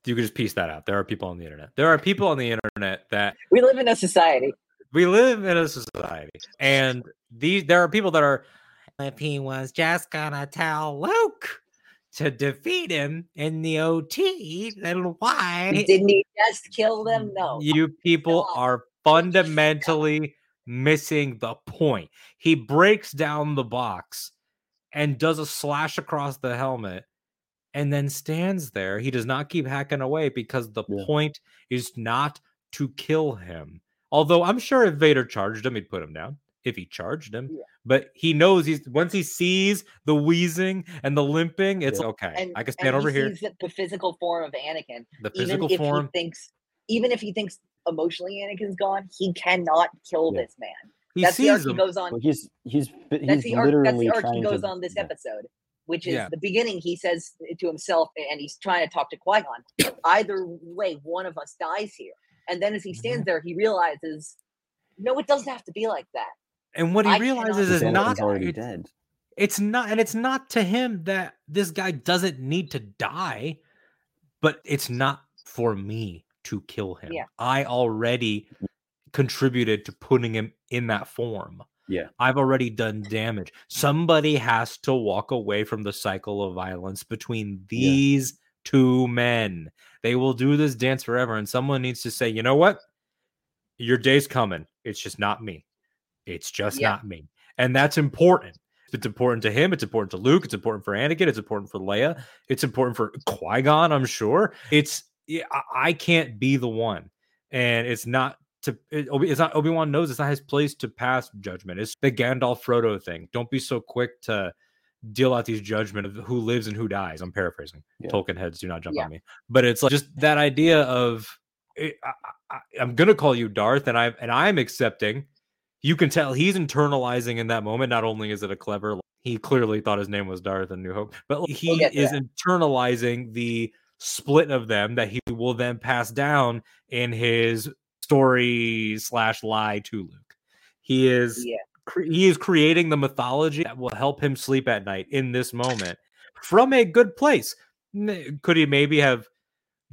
you can just piece that out. There are people on the internet. There are people on the internet that We live in a society. we live in a society and these there are people that are if he was just gonna tell luke to defeat him in the ot then why Didn't he just kill them? No. you people are fundamentally missing the point he breaks down the box and does a slash across the helmet and then stands there he does not keep hacking away because the Yeah. point is not to kill him although i'm sure if vader charged him he'd put him down if he charged him Yeah. but he knows he's once he sees the wheezing and the limping it's Yeah. okay And, i can stand and over he here sees the physical form of Anakin. the Even physical if form he thinks, even if he thinks emotionally Anakin's gone, he cannot kill Yeah. this man. he that's the arc sees he goes on. Well, he's he's That's he's the arc. That's the arc he goes to, on this yeah. episode, which is Yeah. the beginning. He says to himself, and he's trying to talk to Qui Gon. Either way, one of us dies here. And then as he Mm-hmm. stands there, he realizes, no, it doesn't have to be like that. And what he I realizes is not already it's, dead. it's not and it's not to him that this guy doesn't need to die but it's not for me to kill him Yeah. i already contributed to putting him in that form Yeah. i've already done damage somebody has to walk away from the cycle of violence between Yeah. these two men they will do this dance forever and someone needs to say you know what your day's coming it's just not me it's just Yeah. not me and that's important it's important to him. It's important to Luke. It's important for Anakin. It's important for Leia. It's important for Qui Gon. I'm sure. It's I, can't be the one, and it's not to. It, it's not Obi Wan knows it's not his place to pass judgment. It's the Gandalf Frodo thing. Don't be so quick to deal out these judgment of who lives and who dies. I'm paraphrasing. Yeah. Tolkien heads do not jump Yeah. on me, but it's like just that idea of eh, it, I, I, I'm gonna call you Darth, and I and I'm accepting. You can tell he's internalizing in that moment. Not only is it a clever, he clearly thought his name was Darth and New Hope, but he We'll is that. internalizing the split of them that he will then pass down in his story slash lie to Luke. He is Yeah. cre- he is creating the mythology that will help him sleep at night in this moment from a good place. Could he maybe have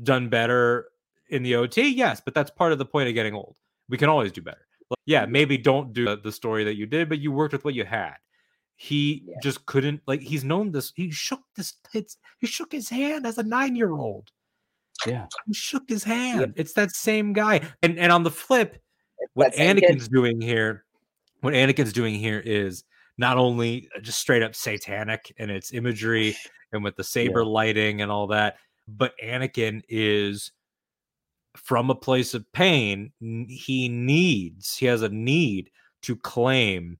done better in the OT? Yes, but that's part of the point of getting old. We can always do better. Like, yeah, maybe don't do the story that you did, but you worked with what you had. He Yeah. just couldn't like he's known this. He shook this. It's, he shook his hand as a nine year old. Yeah. He shook his hand. It's that same guy. And and on the flip, It's what same kid. Anakin's doing here, what Anakin's doing here is not only just straight up satanic in its imagery and with the saber lighting and all that, but Anakin is from a place of pain. He needs, he has a need to claim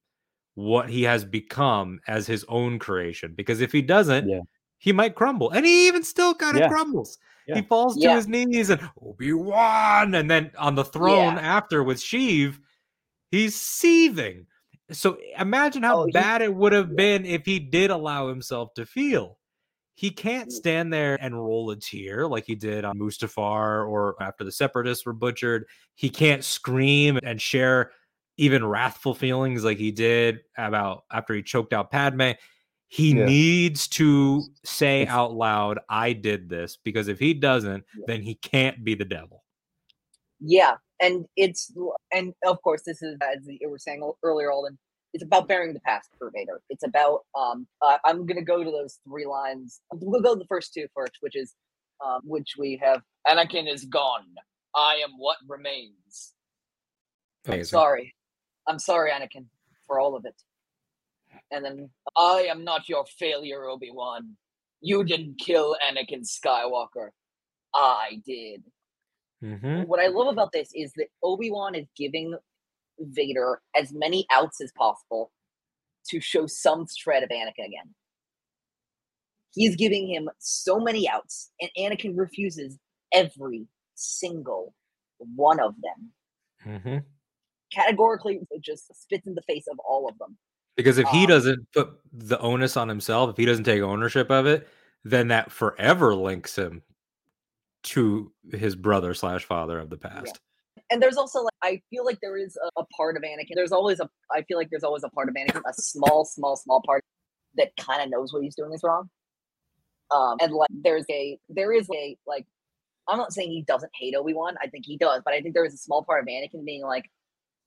what he has become as his own creation. Because if he doesn't, Yeah. he might crumble. And he even still kind of Yeah. crumbles. Yeah. He falls to Yeah. his knees and Obi Wan, and then on the throne after with Sheev, he's seething. So imagine how Oh, he- bad it would have yeah. been if he did allow himself to feel. He can't Mm. stand there and roll a tear like he did on Mustafar or after the separatists were butchered. He can't scream and share even wrathful feelings like he did about after he choked out Padme. He Yeah. needs to say out loud, I did this, because if he doesn't, then he can't be the devil. Yeah, and it's and of course this is as you were saying earlier, Alden. It's about bearing the past for Vader. It's about um. Uh, I'm gonna go to those three lines. We'll go to the first two first, which is um, which we have. Anakin is gone. I am what remains. I'm sorry. I'm sorry, Anakin, for all of it. And then I am not your failure, Obi Wan. You didn't kill Anakin Skywalker. I did. Mhm. What I love about this is that Obi Wan is giving Vader as many outs as possible to show some shred of Anakin again. He's giving him so many outs, and Anakin refuses every single one of them. Mhm. Categorically, it just spits in the face of all of them. Because if he Um, doesn't put the onus on himself, if he doesn't take ownership of it, then that forever links him to his brother slash father of the past. And there's also like I feel like there is a, a part of Anakin. There's always a I feel like there's always a part of Anakin, a small, small, small part that kind of knows what he's doing is wrong. Um, and like there's a there is a like I'm not saying he doesn't hate Obi Wan. I think he does, but I think there is a small part of Anakin being like,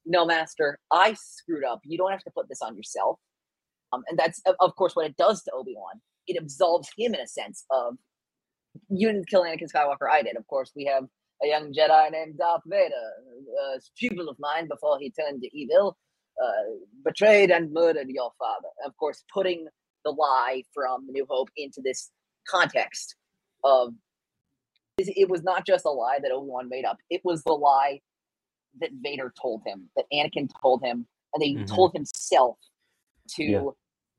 "No, Master, I screwed up. You don't have to put this on yourself." Um, and that's of- course what it does to Obi Wan. It absolves him in a sense of you didn't kill Anakin Skywalker. I did. Of course, we have a young Jedi named Darth Vader, a pupil of mine before he turned to evil, uh, betrayed and murdered your father. Of course, putting the lie from New Hope into this context of it was not just a lie that Obi Wan made up. It was the lie that Vader told him, that Anakin told him, and he Mhm. told himself to Yeah.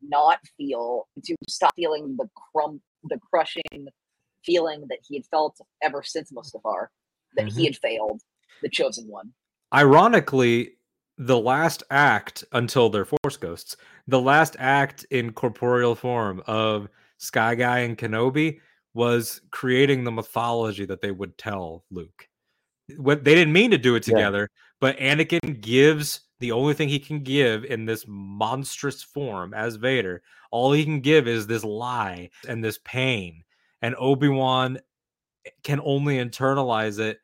not feel, to stop feeling the crumb, the crushing feeling that he had felt ever since Mustafar, that he mm-hmm. had failed, the chosen one. Ironically, the last act until they're force ghosts, the last act in corporeal form of Sky Guy and Kenobi was creating the mythology that they would tell Luke. What they didn't mean to do it Yeah. together, but Anakin gives the only thing he can give in this monstrous form as Vader. All he can give is this lie and this pain. And Obi-Wan can only internalize it.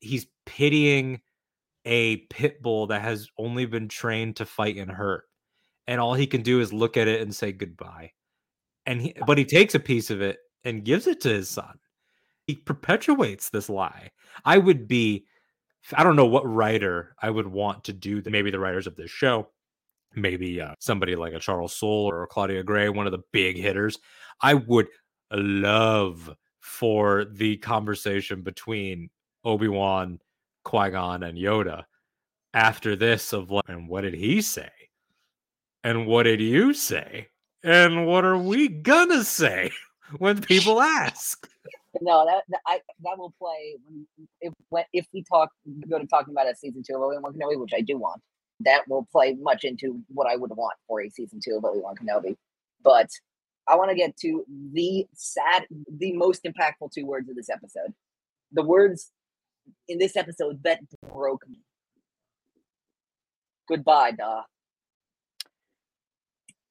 He's pitying a pit bull that has only been trained to fight and hurt. And all he can do is look at it and say goodbye. And he, but he takes a piece of it and gives it to his son. He perpetuates this lie. I would be I don't know what writer I would want to do maybe the writers of this show, maybe uh, somebody like a Charles Soule or Claudia Gray, one of the big hitters. I would love for the conversation between Obi-Wan, Qui-Gon and Yoda after this of like, and what did he say? And what did you say? And what are we gonna say when people ask? No, that that, I, that will play when, if when, if we talk go to talking about a season two of Obi Wan Kenobi, which I do want. That will play much into what I would want for a season two of Obi Wan Kenobi. But I want to get to the sad, the most impactful two words of this episode. The words in this episode that broke me. Goodbye, Da.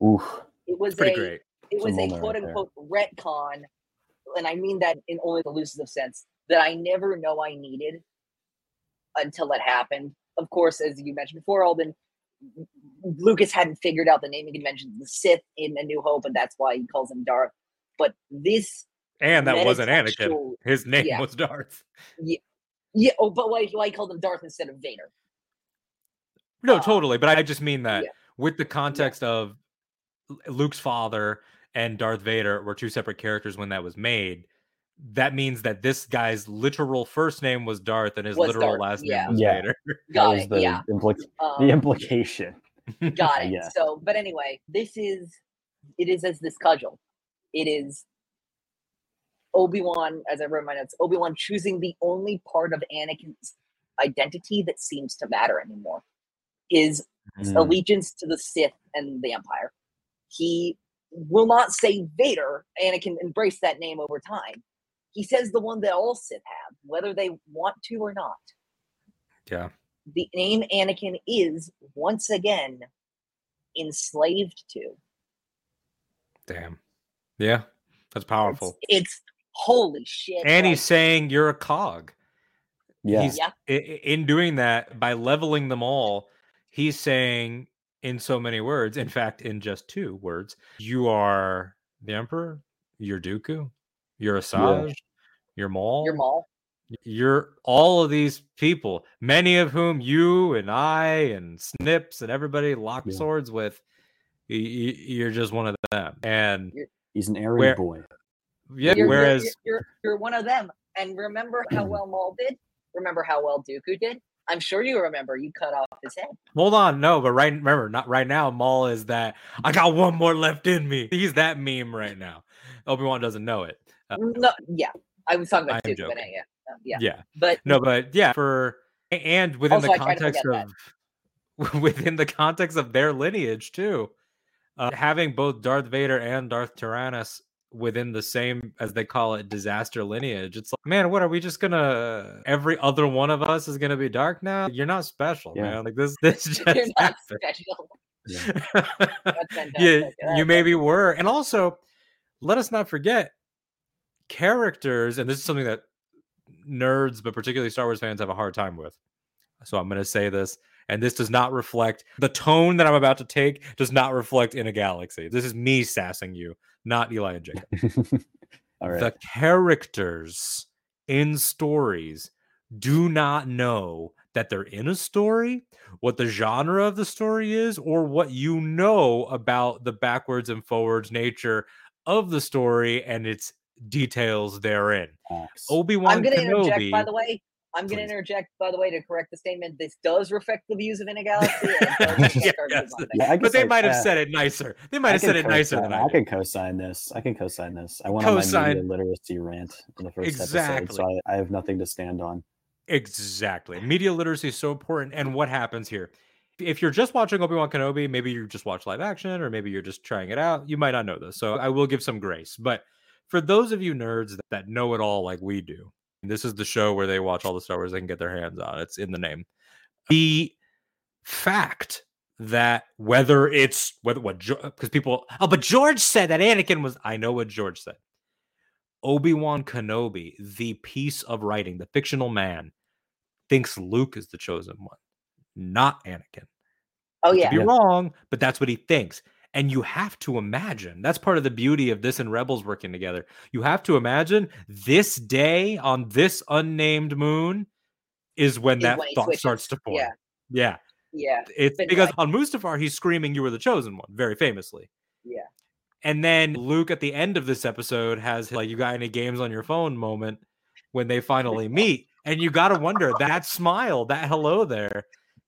Oof. It was Pretty a great. it It's a was a moment quote right unquote retcon, and I mean that in only the loosest of sense that I never know I needed until it happened. Of course, as you mentioned before, Alden, Lucas hadn't figured out the naming conventions of the Sith in A New Hope, and that's why he calls him Darth. But this, And that wasn't Anakin. His name Yeah. was Darth. yeah, yeah. oh, but why, why he called him Darth instead of Vader? No, Uh, totally. But I just mean that yeah. with the context of Luke's father and Darth Vader were two separate characters when that was made. That means that this guy's literal first name was Darth and his Was literal Darth, last yeah. name was Yeah. Vader. That Got was it. the, yeah. implic- Um, the implication. Got it. Yeah. So, but anyway, this is it is as this cudgel. It is Obi Wan, as I wrote in my notes, Obi Wan choosing the only part of Anakin's identity that seems to matter anymore. His Mm. allegiance to the Sith and the Empire. He will not say Vader. Anakin embraced that name over time. He says the one that all Sith have, whether they want to or not. Yeah. The name Anakin is once again enslaved to. Damn. Yeah. That's powerful. it's holy shit. And he's saying you're a cog. Yeah. He's Yeah. i- i- in doing that by leveling them all. He's saying in so many words, in fact, in just two words, you are the emperor, you're Dooku, you're Asajj, you're Maul, your Maul. You're all of these people, many of whom you and I and Snips and everybody lock Yeah. swords with. y- y- You're just one of them, and He's an errand Where- boy. yeah. You're, you're- whereas you're, you're you're one of them. And remember how well Maul did. Remember how well Dooku did. I'm sure you remember. You cut off his head. Hold on, no, but right, remember, not right now. Maul is that I got one more left in me. He's that meme right now. Obi Wan doesn't know it. Uh, No, yeah, I was talking about I'm Dooku, but yeah, uh, yeah, yeah, But no, but yeah, for and within Also, the I try to context forget of within the context of their lineage too, uh, having both Darth Vader and Darth Tyrannus within the same, as they call it, disaster lineage. It's like, man, what are we just gonna? Every other one of us is gonna be dark now. You're not special, Yeah. man. Like this, this just you're not happened. special. Yeah. That's fantastic. yeah, you maybe were. And also, let us not forget characters, and this is something that nerds, but particularly Star Wars fans, have a hard time with. So I'm going to say this, and this does not reflect the tone that I'm about to take, does not reflect in a galaxy. This is me sassing you, not Eli and Jacob. All right. The characters in stories do not know that they're in a story, what the genre of the story is, or what you know about the backwards and forwards nature of the story and its details therein. Facts. Obi Wan I'm going to interject, by the way. I'm going to interject, by the way, to correct the statement. This does reflect the views of In a Galaxy. and it does reflect Yeah, our yes. views on things. Yeah, but they might have uh, said it nicer. They might I have said it nicer than I, I can co-sign this. I can co-sign this. I went on my Co-sign. media literacy rant in the first episode, so I, I have nothing to stand on. Exactly. Media literacy is so important. And what happens here? If you're just watching Obi Wan Kenobi, maybe you just watch live action, or maybe you're just trying it out. You might not know this, so I will give some grace. But for those of you nerds that, know it all, like we do, this is the show where they watch all the Star Wars they can get their hands on. It's in the name. The fact that whether it's whether what because people oh, but George said that Anakin was. I know what George said. Obi Wan Kenobi, the piece of writing, the fictional man, thinks Luke is the chosen one, not Anakin. Oh, yeah. be Yeah. wrong, but that's what he thinks. And you have to imagine that's part of the beauty of this and Rebels working together. You have to imagine this day on this unnamed moon is when that thought switches. starts to form. Yeah. Yeah. Yeah. It's Been because right. on Mustafar, he's screaming, You were the chosen one, very famously. Yeah. And then Luke at the end of this episode has like, You got any games on your phone moment when they finally meet. And you got to wonder that smile, that hello there.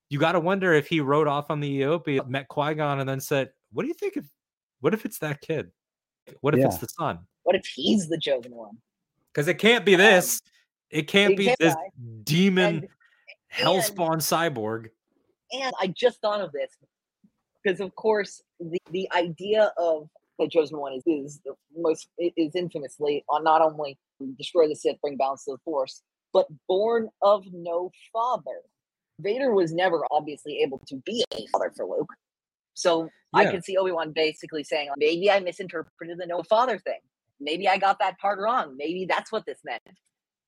You got to wonder if he rode off on the eopie, met Qui Gon, and then said, What do you think if What if it's that kid? What if it's the son? What if he's the chosen one? Because it can't be Um, this. It can't it be can't this be. demon And hellspawn cyborg. and I just thought of this because, of course, the, the idea of the chosen one is, is the most is infamously on not only destroy the Sith, bring balance to the Force, but born of no father. Vader was never obviously able to be a father for Luke, so I can see Obi Wan basically saying, maybe I misinterpreted the no father thing. Maybe I got that part wrong. Maybe that's what this meant.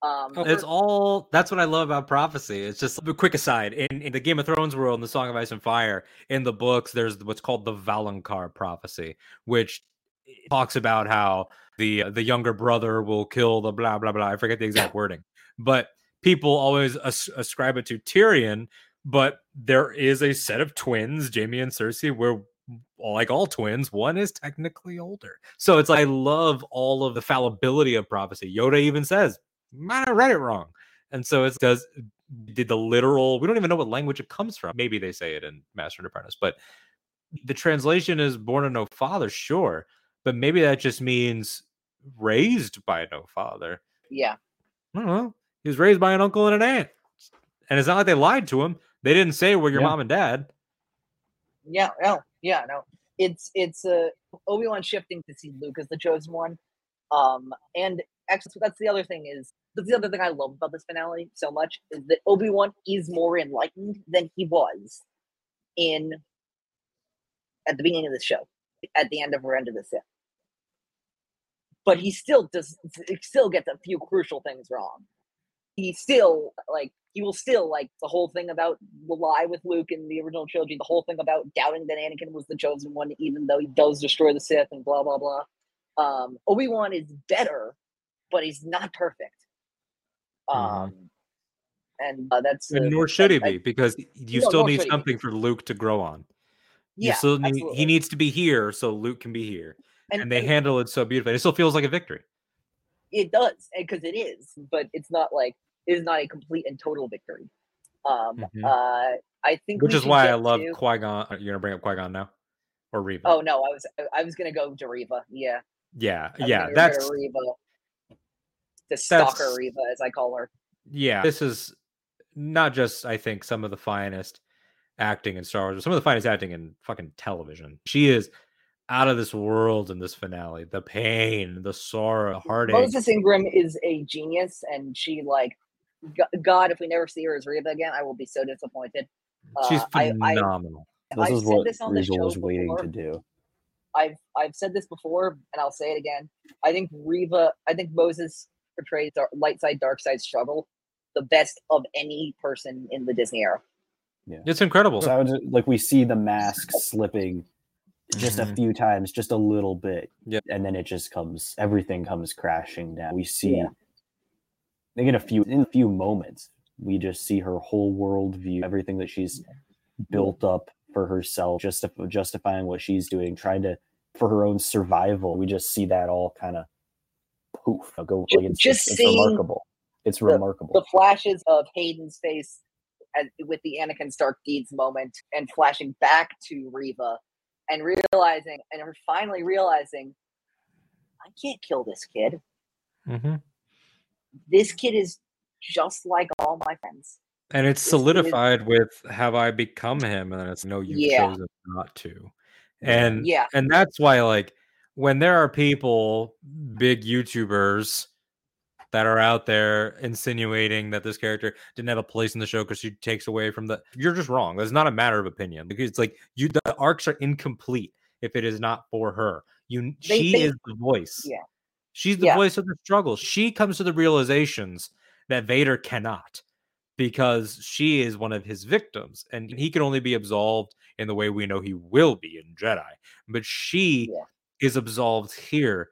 Um, It's for- all that's what I love about prophecy. It's just a quick aside. In, in the Game of Thrones world, in the Song of Ice and Fire, in the books, there's what's called the Valonqar prophecy, which talks about how the the younger brother will kill the blah blah blah. I forget the exact wording, but people always as- ascribe it to Tyrion. But there is a set of twins, Jamie and Cersei, where like all twins, one is technically older. So it's like I love all of the fallibility of prophecy. Yoda even says, might have read it wrong. And so it because did the literal, we don't even know what language it comes from. Maybe they say it in Master and Apprentice, but the translation is born of no father, sure. But maybe that just means raised by no father. yeah, I don't know. He was raised by an uncle and an aunt. And it's not like they lied to him. They didn't say we're your Yeah. mom and dad. Yeah, no, yeah, no. It's it's uh, Obi Wan shifting to see Luke as the chosen one, um, and actually that's the other thing is that's the other thing I love about this finale so much is that Obi Wan is more enlightened than he was in at the beginning of the show, at the end of Revenge of the Sith. But he still does he still gets a few crucial things wrong. He still like he will still like the whole thing about the lie with Luke in the original trilogy, the whole thing about doubting that Anakin was the chosen one, even though he does destroy the Sith and blah blah blah. Um, Obi Wan is better, but he's not perfect. Um, Mhm. and uh, that's And uh, nor should he I- be, because you No, still need should he be. something for Luke to grow on. You yeah, still need absolutely. he needs to be here so Luke can be here. and, And they and handle it so beautifully. It still feels like a victory. it does because it is, but it's not like it is not a complete and total victory. Um, Mhm. uh, I think Which is why I love to- Qui Gon. You're gonna bring up Qui Gon now, or Reva? Oh no, I was I was gonna go to Reva. Yeah, yeah, yeah. gonna get rid of That's Reva. The stalker Reva, as I call her. yeah. This is not just I think some of the finest acting in Star Wars, but some of the finest acting in fucking television. She is out of this world in this finale. The pain, the sorrow, the heartache. Moses Ingram is a genius, and she like, God, if we never see her as Reva again, I will be so disappointed. She's uh, I- I- phenomenal. This I've is what this on the Reva was waiting before. to do. I've I've said this before, and I'll say it again. I think Reva, I think Moses portrays our light side, dark side struggle the best of any person in the Disney era. Yeah, it's incredible. So I would like we see the mask slipping just a Mhm. few times, just a little bit. Yep. And then it just comes everything comes crashing down. We see Yeah. I think in a few in a few moments, we just see her whole worldview, everything that she's built up for herself, just justifying what she's doing, trying to for her own survival. We just see that all kind of poof go Ju- like it's, just it's, it's remarkable. It's the- remarkable. The flashes of Hayden's face as, with the Anakin Stark deeds moment, and flashing back to Reva and realizing, and her finally realizing, I can't kill this kid. Mhm. This kid is just like all my friends. And it's This is- solidified with "Have I become him?" And then it's no, you've Yeah. chosen not to. And Yeah. and that's why, like, when there are people, big YouTubers, that are out there insinuating that this character didn't have a place in the show because she takes away from the, you're just wrong. It's not a matter of opinion because it's like you, the arcs are incomplete if it is not for her. You, They- she they- is the voice. Yeah. She's the Yeah. voice of the struggle. She comes to the realizations that Vader cannot because she is one of his victims and he can only be absolved in the way we know he will be in Jedi. But she Yeah. is absolved here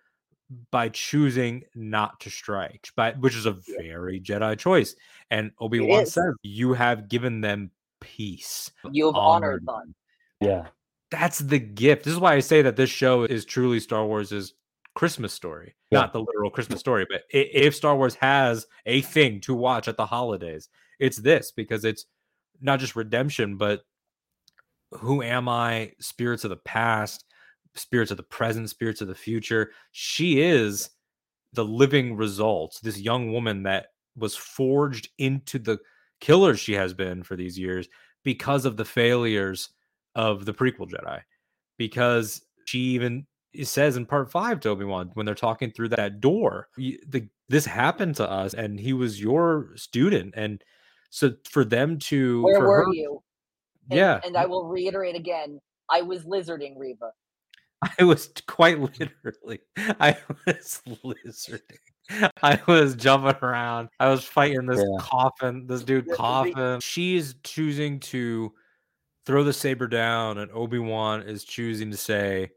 by choosing not to strike, but which is a Yeah. very Jedi choice. And Obi-Wan is. says, You have given them peace. You have honored them. yeah. That's the gift. This is why I say that this show is truly Star Wars' Christmas story. Yeah. Not the literal Christmas story, but if Star Wars has a thing to watch at the holidays, it's this because it's not just redemption, but who am I, spirits of the past, spirits of the present, spirits of the future. She is the living result. This young woman that was forged into the killer she has been for these years because of the failures of the prequel Jedi. Because she even says in part five to Obi Wan when they're talking through that door, the, this happened to us, and he was your student, and so for them to where for were her- you? And, Yeah, and I will reiterate again. I was lizarding Reva. I was quite literally. I was lizarding. I was jumping around. I was fighting this Yeah. coffin, this dude The- the- coffin. She's choosing to throw the saber down, and Obi Wan is choosing to say,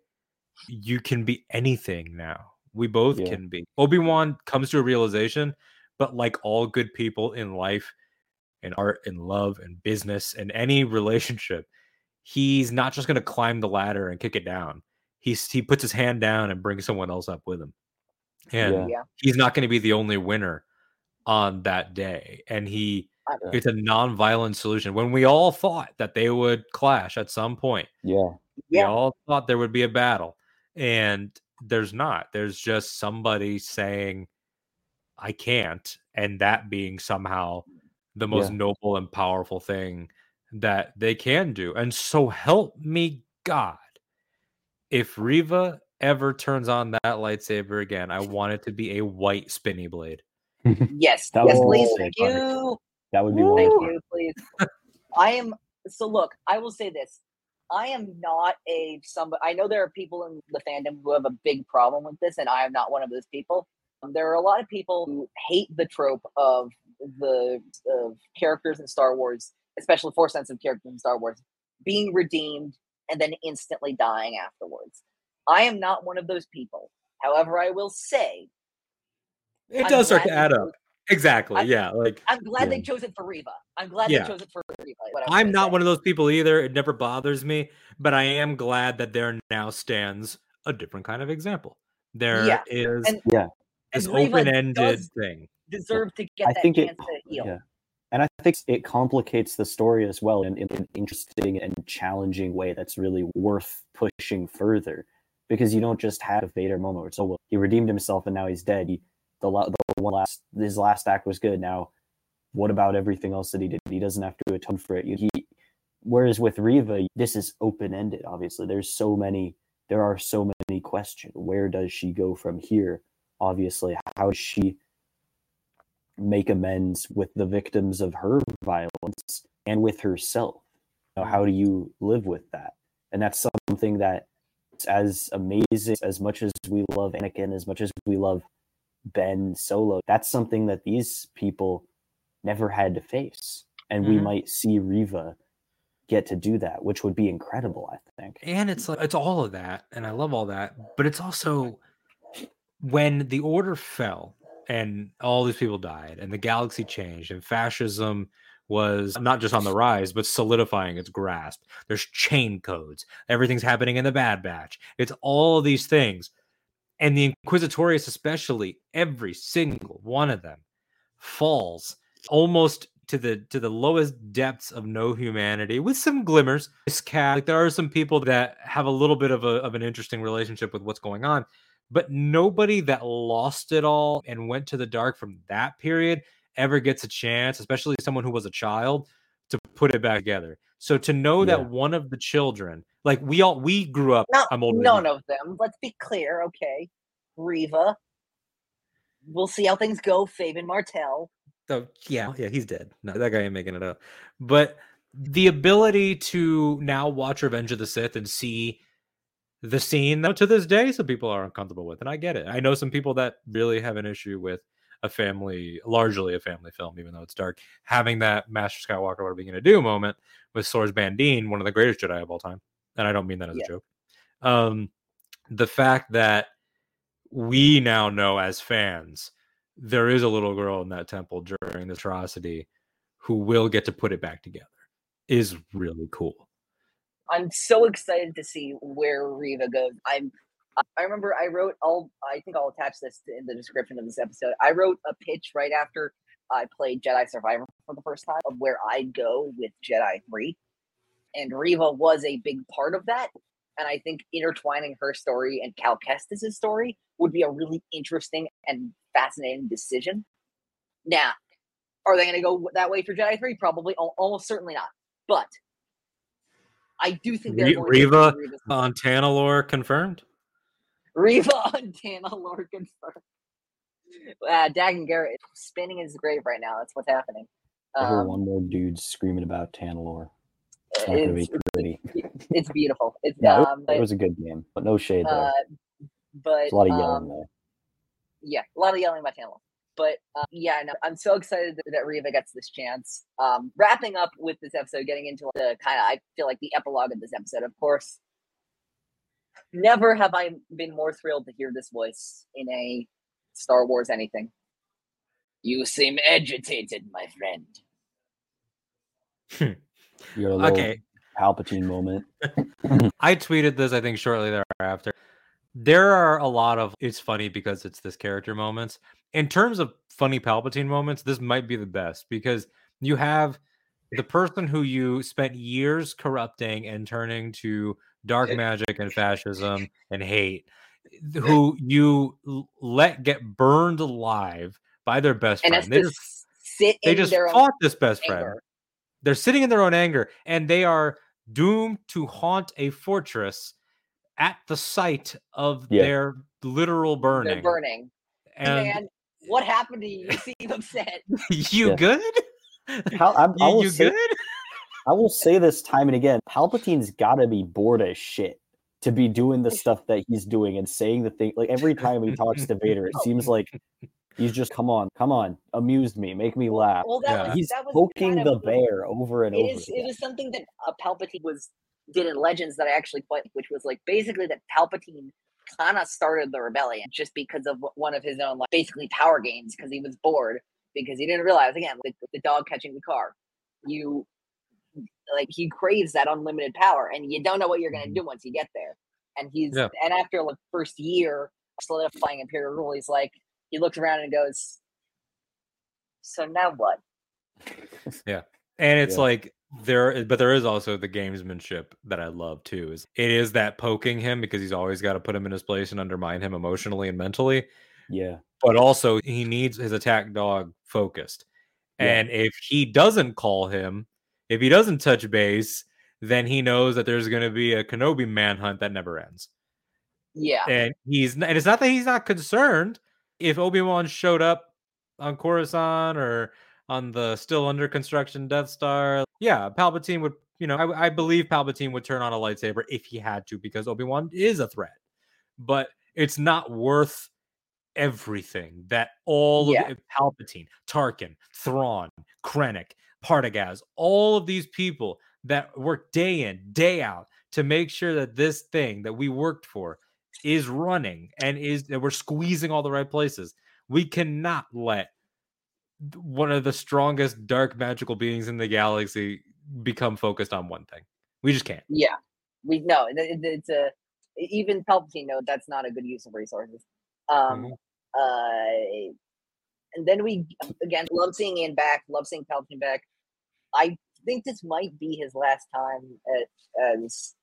"You can be anything now. We both Yeah. can be." Obi Wan comes to a realization, but like all good people in life, in art, in love, in business, in any relationship, he's not just going to climb the ladder and kick it down he's he puts his hand down and brings someone else up with him and Yeah. Yeah. he's not going to be the only winner on that day and he it's a non-violent solution when we all thought that they would clash at some point Yeah. we Yeah. all thought there would be a battle and there's not there's just somebody saying i can't and that being somehow the most Yeah. noble and powerful thing that they can do and so help me god if Reva ever turns on that lightsaber again i want it to be a white spinny blade Yes. That yes, would please. be Thank you. That would be Thank wonderful. you, please. I am so look, I will say this. I am not a somebody I know there are people in the fandom who have a big problem with this, and I am not one of those people. Um, there are a lot of people who hate the trope of the of characters in Star Wars, especially four sense of characters in Star Wars, being redeemed and then instantly dying afterwards. I am not one of those people. However, I will say it I'm does start to add up exactly I- yeah like I'm glad they chose it for Reva. I'm glad Yeah. they chose it for Reva. what I was I'm not say. one of those people either. It never bothers me, but I am glad that there now stands a different kind of example. There is Yeah, and- Yeah. this open-ended thing. deserve to get I that think it- chance to heal. Yeah. And I think it complicates the story as well in, in an interesting and challenging way that's really worth pushing further. Because you don't just have a Vader moment where it's, oh, well, he redeemed himself and now he's dead. He, the, la- the one last, his last act was good. Now, what about everything else that he did? He doesn't have to atone for it. He, whereas with Reva, this is open ended, obviously. There's so many, there are so many questions. Where does she go from here? Obviously, how does she make amends with the victims of her violence and with herself. You know, how do you live with that? And that's something that as amazing as much as we love Anakin, as much as we love Ben Solo. That's something that these people never had to face. And we Mhm. might see Reva get to do that, which would be incredible, I think. And it's like it's all of that, and I love all that. But it's also when the order fell and all these people died and the galaxy changed and fascism was not just on the rise but solidifying its grasp there's chain codes everything's happening in the bad batch it's all of these things and the inquisitorius especially every single one of them falls almost to the to the lowest depths of no humanity with some glimmers this cat like there are some people that have a little bit of a of an interesting relationship with what's going on but nobody that lost it all and went to the dark from that period ever gets a chance especially someone who was a child to put it back together so to know Yeah. that one of the children like we all we grew up Not i'm older none of them. Let's be clear, okay? Reva. We'll see how things go. Fabian Martel. So yeah, oh, yeah, he's dead. No, that guy ain't making it up. But the ability to now watch Revenge of the Sith and see the scene that to this day some people are uncomfortable with, and I get it. I know some people that really have an issue with a family, largely a family film, even though it's dark, having that Master Skywalker, what are we gonna do moment with Sors Bandeam, one of the greatest Jedi of all time. And I don't mean that as Yeah. a joke. Um the fact that we now know as fans there is a little girl in that temple during this atrocity who will get to put it back together is really cool. I'm so excited to see where Reva goes. I'm. I- I remember I wrote. I'll. I think I'll attach this in the description of this episode. I wrote a pitch right after I played Jedi Survivor for the first time of where I'd go with Jedi Three, and Reva was a big part of that. and I think intertwining her story and Cal Kestis' story would be a really interesting and fascinating decision. Now, are they going to go that way for Jedi 3? Probably, almost certainly not. But I do think they're Re- going Reva do Reva's- on Tanalorr confirmed. Reva on Tanalorr confirmed. Uh, Dagan Gera spinning his grave right now. That's what's happening. Um, one more dude screaming about Tanalorr. It's not gonna be it's, pretty. it's beautiful. It's Yeah, it, um, it but, was a good game, but no shade there. uh, but There's a lot of um, yelling there. yeah, a lot of yelling by Tamil. But uh, yeah, no, I'm so excited that, that Reva gets this chance. Um, wrapping up with this episode, getting into the kind of, I feel like the epilogue of this episode. Of course, never have I been more thrilled to hear this voice in a Star Wars anything. You seem agitated, my friend. Your little Okay, Palpatine moment. I tweeted this, I think, shortly thereafter. There are a lot of it's funny because it's this character moments. In terms of funny Palpatine moments, this might be the best because you have the person who you spent years corrupting and turning to dark magic and fascism and hate, who you let get burned alive by their best And friend. They just, sit they in just their own fought this best friend anger. They're sitting in their own anger and they are doomed to haunt a fortress at the site of Yeah. their literal burning. They're burning. And Man, what happened to you? You seem upset. you Yeah. good? How, I, I you will you say, good? I will say this time and again. Palpatine's got to be bored as shit to be doing the stuff that he's doing and saying the thing. Like every time he talks to Vader, it seems like he's just come on, come on, amuse me, make me laugh. Well, that Yeah. was He's that was poking kind the bear over and It over. is. It again. is something that uh, Palpatine was did in Legends that I actually quite, which was like basically that Palpatine kind of started the rebellion just because of one of his own like basically power gains because he was bored because he didn't realize again with the dog catching the car, you like he craves that unlimited power and you don't know what you're gonna Mhm. do once you get there. And he's Yeah. and after like first year solidifying Imperial rule, he's like he looks around and goes, "So now what?" Yeah, and it's Yeah. like there but there is also the gamesmanship that I love too. Is it is that poking him because he's always got to put him in his place and undermine him emotionally and mentally. yeah, but also he needs his attack dog focused. Yeah. And if he doesn't call him, if he doesn't touch base, then he knows that there's going to be a Kenobi manhunt that never ends. Yeah. And he's and it's not that he's not concerned if Obi-Wan showed up on Coruscant or on the still under construction Death Star. Yeah, Palpatine would, you know, I, I believe Palpatine would turn on a lightsaber if he had to because Obi-Wan is a threat. But it's not worth everything that all Yeah. of Palpatine, Tarkin, Thrawn, Krennic, Partagaz, all of these people that work day in, day out to make sure that this thing that we worked for is running and is that we're squeezing all the right places. We cannot let one of the strongest dark magical beings in the galaxy become focused on one thing. We just can't. Yeah, we know it- it- it's a even Palpatine knows that's not a good use of resources. Um, Mhm. uh, and then we again love seeing Ian back, love seeing Palpatine back. I think this might be his last time at, as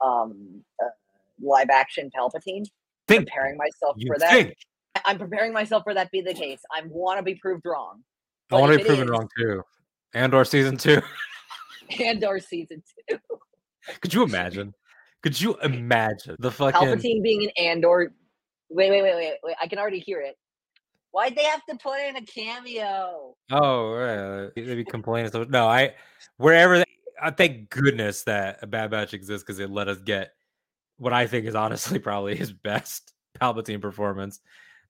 um uh, live action Palpatine. Think Preparing myself you for that. think. I'm preparing myself for that be the case. I want to be proved wrong. I want to be proven is- wrong too. And or season two. And our season two, Could you imagine? Could you imagine the fucking Palpatine being an Andor. Wait, wait, wait, wait, wait! I can already hear it. Why'd they have to put in a cameo? Oh, right. They'd be complaining. So no, I wherever. They, I thank goodness that a Bad Batch exists because it let us get what I think is honestly probably his best Palpatine performance.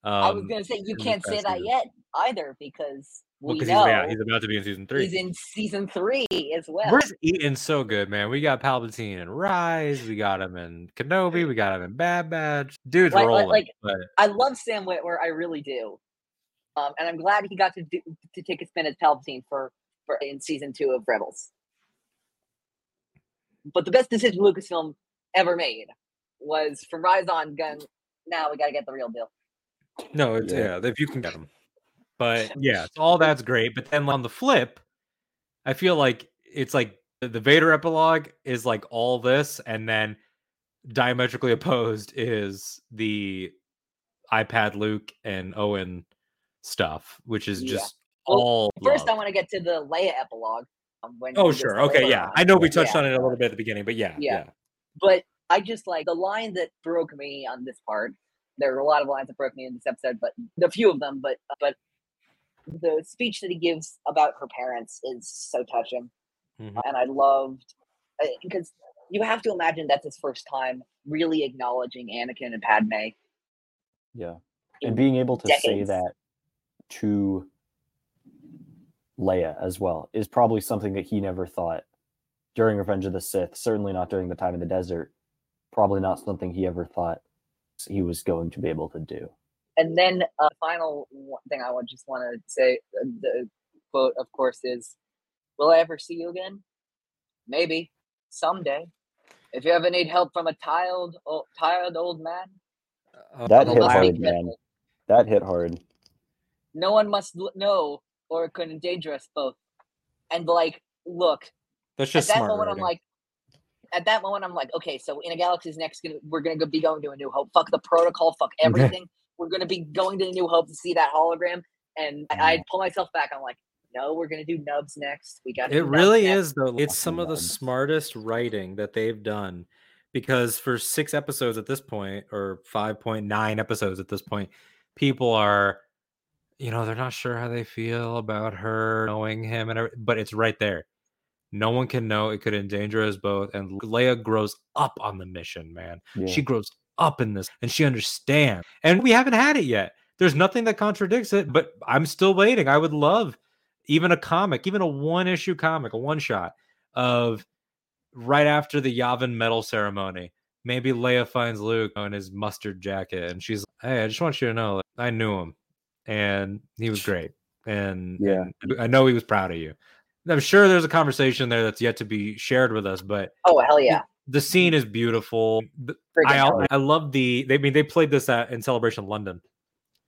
Um, I was gonna say you can't say that yet either because well, know he's, yeah, he's about to be in season three. he's in season three as well. Where's eating so good, man? We got Palpatine in Rise, we got him in Kenobi, we got him in Bad Batch. Dude's like- rolling. like- but I love Sam Witwer, I really do, um, and I'm glad he got to do to take a spin as Palpatine for, for in season two of Rebels. But the best decision Lucasfilm ever made was from Rise on. Gun. Now we got to get the real deal. No, it's Yeah. yeah. if you can get them. But yeah, it's all that's great. But then on the flip, I feel like it's like the, the Vader epilogue is like all this, and then diametrically opposed is the iPad Luke and Owen stuff, which is Yeah. just Well, all. First, I want to get to the Leia epilogue. um, When Oh sure, okay, Leia. yeah. I know we touched Yeah. on it a little bit at the beginning, but yeah, Yeah. But I just like the line that broke me on this part. There were a lot of lines that broke me in this episode, but a few of them. But but the speech that he gives about her parents is so touching, Mhm. and I loved because you have to imagine that's his first time really acknowledging Anakin and Padme. Yeah. And being able to say that to Leia as well is probably something that he never thought during Revenge of the Sith, certainly not during the time in the desert. Probably not something he ever thought he was going to be able to do. And then uh, final one thing I would just want to say, uh, the quote, of course, is, "Will I ever see you again? Maybe someday. If you ever need help from a tired, o- tired old man, Uh, That hit hard, man. That hit hard. No one must know, or it could endanger us both." And like, look, That's just at that smart. moment, I'm like, at that moment, I'm like, okay, so in a galaxy's next, gonna, we're gonna be going to a New Hope. Fuck the protocol. Fuck everything. we're gonna be going to the New Hope to see that hologram. And I, mm-hmm. I pull myself back. I'm like, no, we're gonna do Nubs next. We got. It really next. is though. It's some of the smartest writing that they've done because for 6 episodes at this point or 5.9 episodes at this point, people are you know, they're not sure how they feel about her knowing him and every- but it's right there. No one can know it could endanger us both and Leia grows up on the mission, man. Yeah. She grows up in this and she understands. And we haven't had it yet. There's nothing that contradicts it, but I'm still waiting. I would love even a comic, even a one issue comic, a one shot of right after the Yavin medal ceremony. Maybe Leia finds Luke in his mustard jacket and she's like, Hey, I just want you to know like, I knew him and he was great. And, Yeah. and I know he was proud of you. I'm sure there's a conversation there that's yet to be shared with us, but Oh hell yeah! the scene is beautiful. I I love the they I mean they played this at in Celebration London.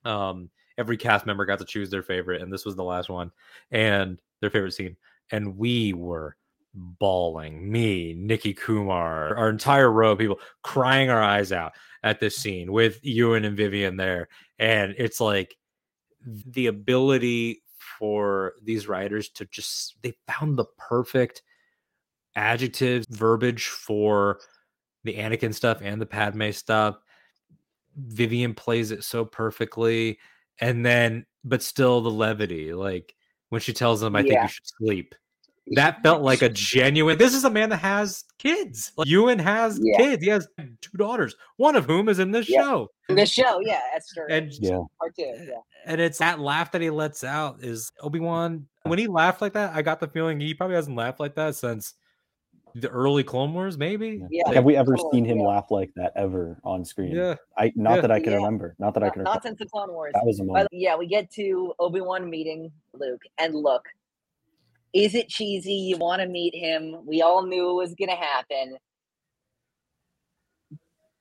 Um, every cast member got to choose their favorite, and this was the last one, and their favorite scene, and we were bawling. Me, Nikki Kumar, our entire row of people crying our eyes out at this scene with Ewan and Vivien there, and it's like the ability for these writers to just they found the perfect adjectives, verbiage for the Anakin stuff and the Padme stuff. Vivien plays it so perfectly. And then, but still the levity, like when she tells them, I think you should sleep. That felt like a genuine. This is a man that has kids. Like Ewan has Yeah. kids. He has two daughters, one of whom is in this Yeah. show. This show, yeah, Esther, And Yeah. part two, yeah. and it's that laugh that he lets out is Obi-Wan. When he laughed like that, I got the feeling he probably hasn't laughed like that since the early Clone Wars, maybe. Yeah. Have we ever Clone seen him yeah. laugh like that ever on screen? Yeah. I not Yeah. that I can Yeah. remember. Not that I can not recall. since the Clone Wars. That was a But moment. yeah, we get to Obi Wan meeting Luke, and look, is it cheesy? You want to meet him? We all knew it was gonna happen,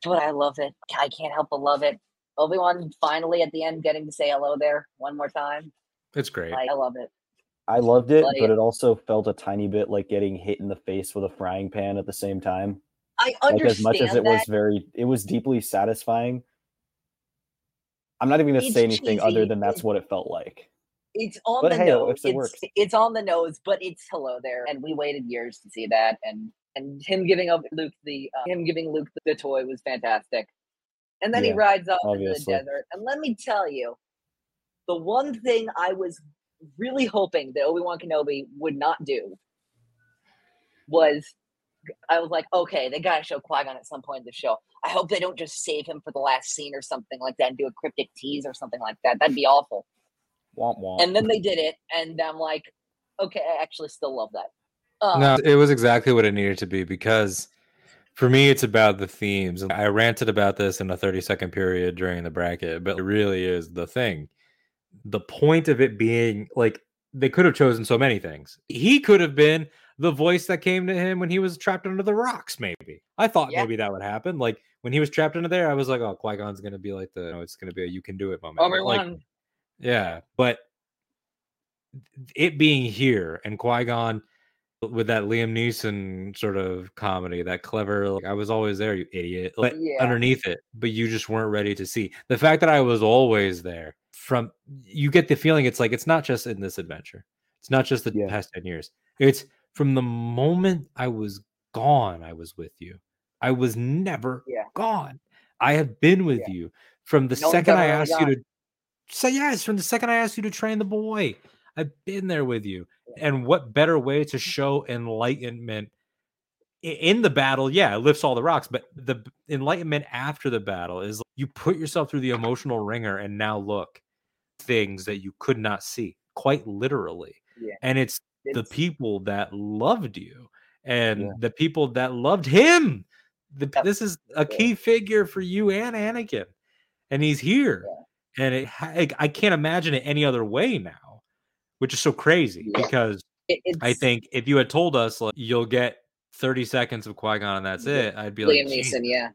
but I love it. I can't help but love it. Obi Wan finally at the end getting to say hello there one more time. It's great. Like, I love it. I loved it, Like- but it also felt a tiny bit like getting hit in the face with a frying pan at the same time. I Like understand as much as it that. was very, it was deeply satisfying. I'm not even going to It's say anything other than that's what it felt like. It's on But the hey, nose. works, it it's, works. it's on the nose, but it's hello there, and we waited years to see that, and and him giving up Luke the uh, him giving Luke the, toy was fantastic, and then he rides off obviously. into the desert, and let me tell you, the one thing I was really hoping that Obi Wan Kenobi would not do was. I was like, okay, they gotta show Qui Gon at some point in the show. I hope they don't just save him for the last scene or something like that and do a cryptic tease or something like that. That'd be awful Womp womp. and then they did it, and I'm like, okay, I actually still love that. Um, No, it was exactly what it needed to be because for me, it's about the themes. And I ranted about this in a 30 second period during the bracket, but it really is the thing. The point of it being like they could have chosen so many things. He could have been the voice that came to him when he was trapped under the rocks, maybe. I thought Yeah. maybe that would happen. Like when he was trapped under there, I was like, oh, Qui Gon's going to be like the, you know, it's going to be a you can do it moment. But, Obi-Wan, yeah, but it being here and Qui Gon with that Liam Neeson sort of comedy, that clever, like I was always there, you idiot. Like Yeah. underneath it, but you just weren't ready to see. The fact that I was always there from you get the feeling it's like it's not just in this adventure. It's not just the Yeah. past 10 years. It's from the moment I was gone, I was with you. I was never Yeah. gone. I have been with you from the No second I asked you to say yes, from the second I asked you to train the boy. I've been there with you. And what better way to mm-hmm. show enlightenment in the battle? Yeah, it lifts all the rocks, but the enlightenment after the battle is you put yourself through the emotional wringer and now look things that you could not see, quite literally. Yeah. And it's the people that loved you and Yeah. the people that loved him. The, This is a key figure for you and Anakin, and he's here. And it, I I can't imagine it any other way now, which is so crazy Yeah. because it's I think if you had told us like, you'll get 30 seconds of Qui Gon and that's Yeah. it, I'd be like, Liam Neeson. Yeah,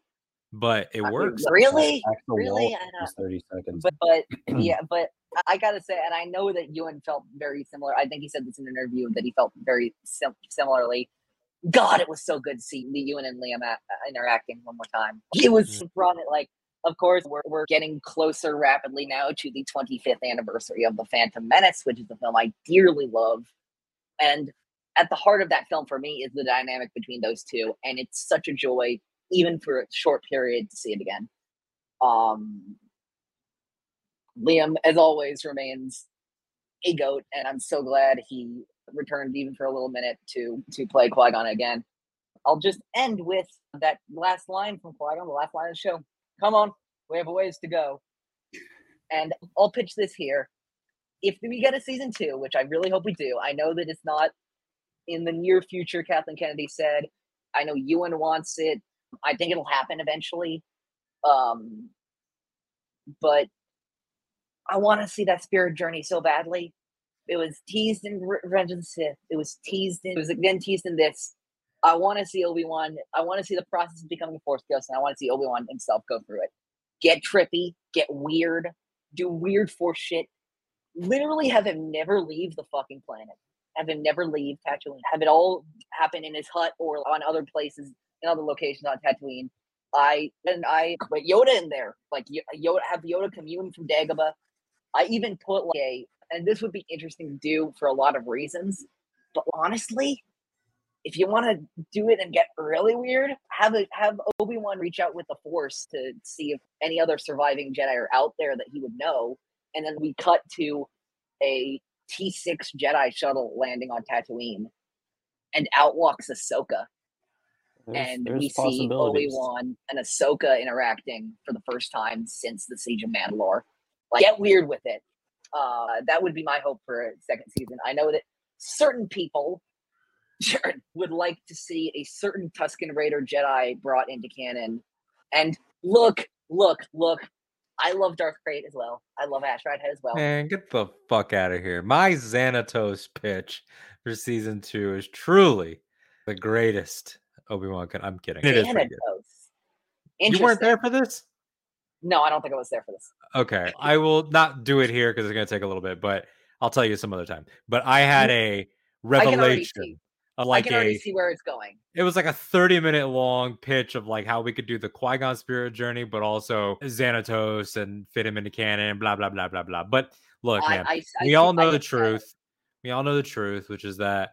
but it I mean, works. Really, really, I know. is 30 seconds. but but yeah, but I gotta say, and I know that Ewan felt very similar. I think he said this in an interview that he felt very sim- similarly. God, it was so good to see the Ewan and Liam a- interacting one more time. It was mm. brought it like, of course, we're we're getting closer rapidly now to the 25th anniversary of the Phantom Menace, which is a film I dearly love, and at the heart of that film for me is the dynamic between those two, and it's such a joy, even for a short period, to see it again. Um, Liam, as always, remains a goat, and I'm so glad he returned even for a little minute to to play Qui Gon again. I'll just end with that last line from Qui Gon, the last line of the show. Come on, we have a ways to go, and I'll pitch this here. If we get a season two, which I really hope we do, I know that it's not in the near future. Kathleen Kennedy said, "I know Ewan wants it. I think it'll happen eventually." Um, but I want to see that spirit journey so badly. It was teased in Re- Revenge of the Sith. It was teased in. It was again teased in this. I want to see Obi Wan. I want to see the process of becoming a Force ghost, and I want to see Obi Wan himself go through it. Get trippy, get weird, do weird Force shit. Literally, have him never leave the fucking planet. Have him never leave Tatooine. Have it all happen in his hut or on other places, in other locations on Tatooine. I and I put Yoda in there, like Yoda have Yoda commune from Dagobah. I even put like a, and this would be interesting to do for a lot of reasons. But honestly, if you want to do it and get really weird, have a have Obi Wan reach out with the Force to see if any other surviving Jedi are out there that he would know, and then we cut to a T six Jedi shuttle landing on Tatooine, and out walks Ahsoka There's- and there's we see Obi Wan and Ahsoka interacting for the first time since the Siege of Mandalore. Like, get weird with it. Uh, that would be my hope for a second season. I know that certain people Jared, would like to see a certain Tusken Raider Jedi brought into canon. And look, look, look. I love Darth Krayt as well. I love Ash Head as well. Man, get the fuck out of here. My Xanatos pitch for season two is truly the greatest Obi Wan. I'm kidding. It is pretty good. Thanatos. You weren't there for this? No, I don't think I was there for this. Okay. I will not do it here because it's going to take a little bit, but I'll tell you some other time. But I had a. I can revelation see. of I can already a see where it's going. it was like a 30 minute long pitch of like how we could do the Qui-Gon spirit journey, but also Xanatos and fit him into canon, blah blah blah blah blah. But look, I- man, I- we all know the that. truth. We all know the truth, which is that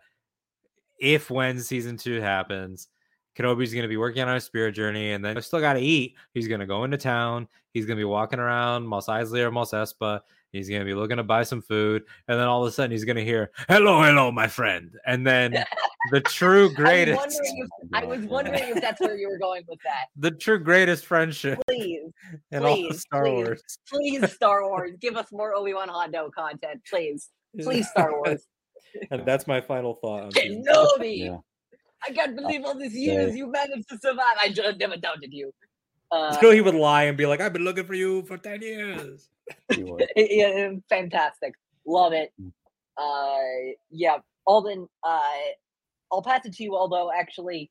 if when season two happens, Kenobi's going to be working on our spirit journey, and then still got to eat. He's going to go into town. He's going to be walking around Mos Eisley or Mos Espa. He's going to be looking to buy some food, and then all of a sudden he's going to hear, "Hello, hello, my friend," and then the true I was greatest, wondering if, I was wondering if that's where you were going with that. the true greatest friendship Please, in all of please, Star please. Wars. please, Star Wars, give us more Obi Wan Hondo content, please, please, Star Wars. and that's my final thought. On season. Kenobi, Yeah. I can't believe all these years you managed to survive. I should have never doubted you. Uh, Still, he would lie and be like, "I've been looking for you for ten years." He would. yeah, fantastic, love it. Mm. Uh, yeah, Alden, uh, I'll pass it to you. Although, actually,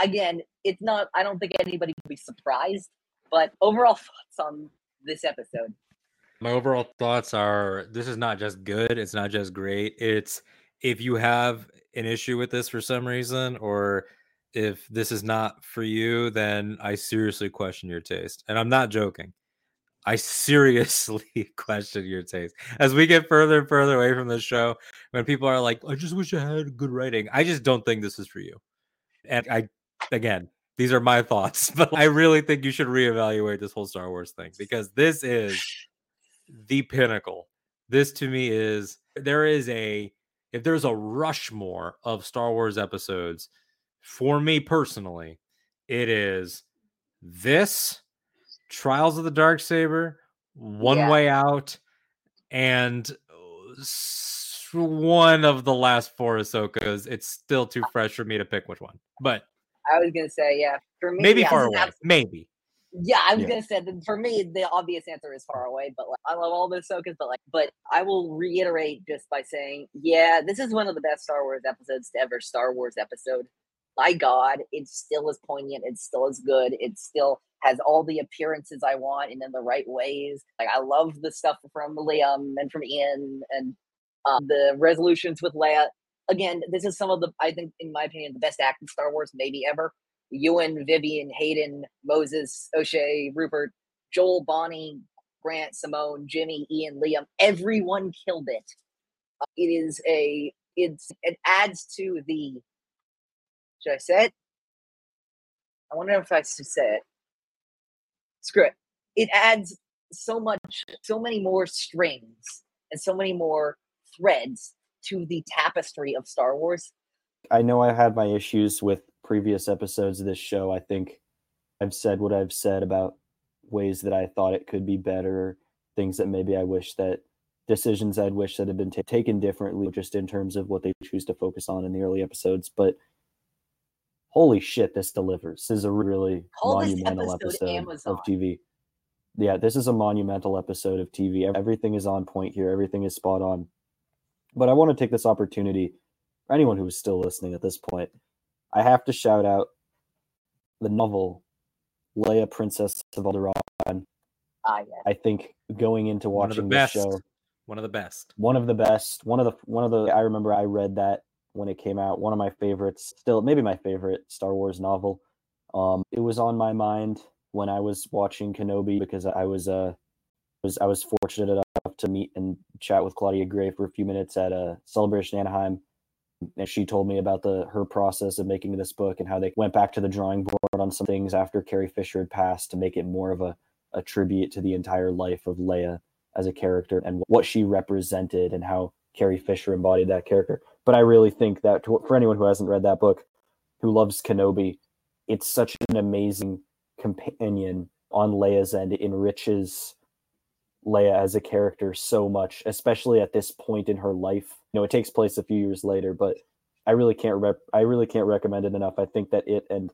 again, it's not. I don't think anybody will be surprised. But overall thoughts on this episode. My overall thoughts are: this is not just good. It's not just great. It's if you have an issue with this for some reason, or if this is not for you, then I seriously question your taste. And I'm not joking. I seriously question your taste. As we get further and further away from the show, when people are like, I just wish I had good writing, I just don't think this is for you. And I, again, these are my thoughts, but I really think you should reevaluate this whole Star Wars thing because this is the pinnacle. This to me is there is a if there's a Rushmore of Star Wars episodes, for me personally, it is this Trials of the Darksaber, One Yeah. Way Out, and uh, one of the last four Ahsokas. It's still too fresh for me to pick which one, but I was gonna say, yeah, for me, maybe yeah, far away. Maybe. Yeah, I was Yeah. gonna say that for me, the obvious answer is far away. But like, I love all the Ahsokas, but like, but I will reiterate just by saying, yeah, this is one of the best Star Wars episodes to ever Star Wars episode. My God, it's still as poignant. It's still as good. It still has all the appearances I want and in the right ways. Like I love the stuff from Liam and from Ian and um, the resolutions with Leia. Again, this is some of the I think, in my opinion, the best acting Star Wars maybe ever. Ewan, Vivien, Hayden, Moses, O'Shea, Rupert, Joel, Bonnie, Grant, Simone, Jimmy, Ian, Liam, everyone killed it. Uh, It is a it's it adds to the should I say it? I wonder if I should say it. Screw it. It adds so much, so many more strings and so many more threads to the tapestry of Star Wars. I know I had my issues with previous episodes of this show. I think I've said what I've said about ways that I thought it could be better, things that maybe I wish that decisions I'd wish that had been ta- taken differently, just in terms of what they choose to focus on in the early episodes. But holy shit, this delivers. This is a really Call monumental episode episode of TV. Yeah, this is a monumental episode of TV. Everything is on point here. Everything is spot on. But I want to take this opportunity for anyone who is still listening at this point. I have to shout out the novel Leia, Princess of Alderaan. Ah, yeah. I think going into One of the watching this best. show, One of the best. one of the best, one of the one of the I remember I read that when it came out. One of my favorites, still maybe my favorite Star Wars novel. Um, it was on my mind when I was watching Kenobi because I was uh was I was fortunate enough to meet and chat with Claudia Gray for a few minutes at a celebration Anaheim. And she told me about the her process of making this book and how they went back to the drawing board on some things after Carrie Fisher had passed to make it more of a, a tribute to the entire life of Leia as a character and what she represented and how Carrie Fisher embodied that character. But I really think that to, for anyone who hasn't read that book, who loves Kenobi, it's such an amazing companion on Leia's end. It enriches Leia as a character so much, especially at this point in her life. You know, it takes place a few years later, but I really can't rep- I really can't recommend it enough. I think that it and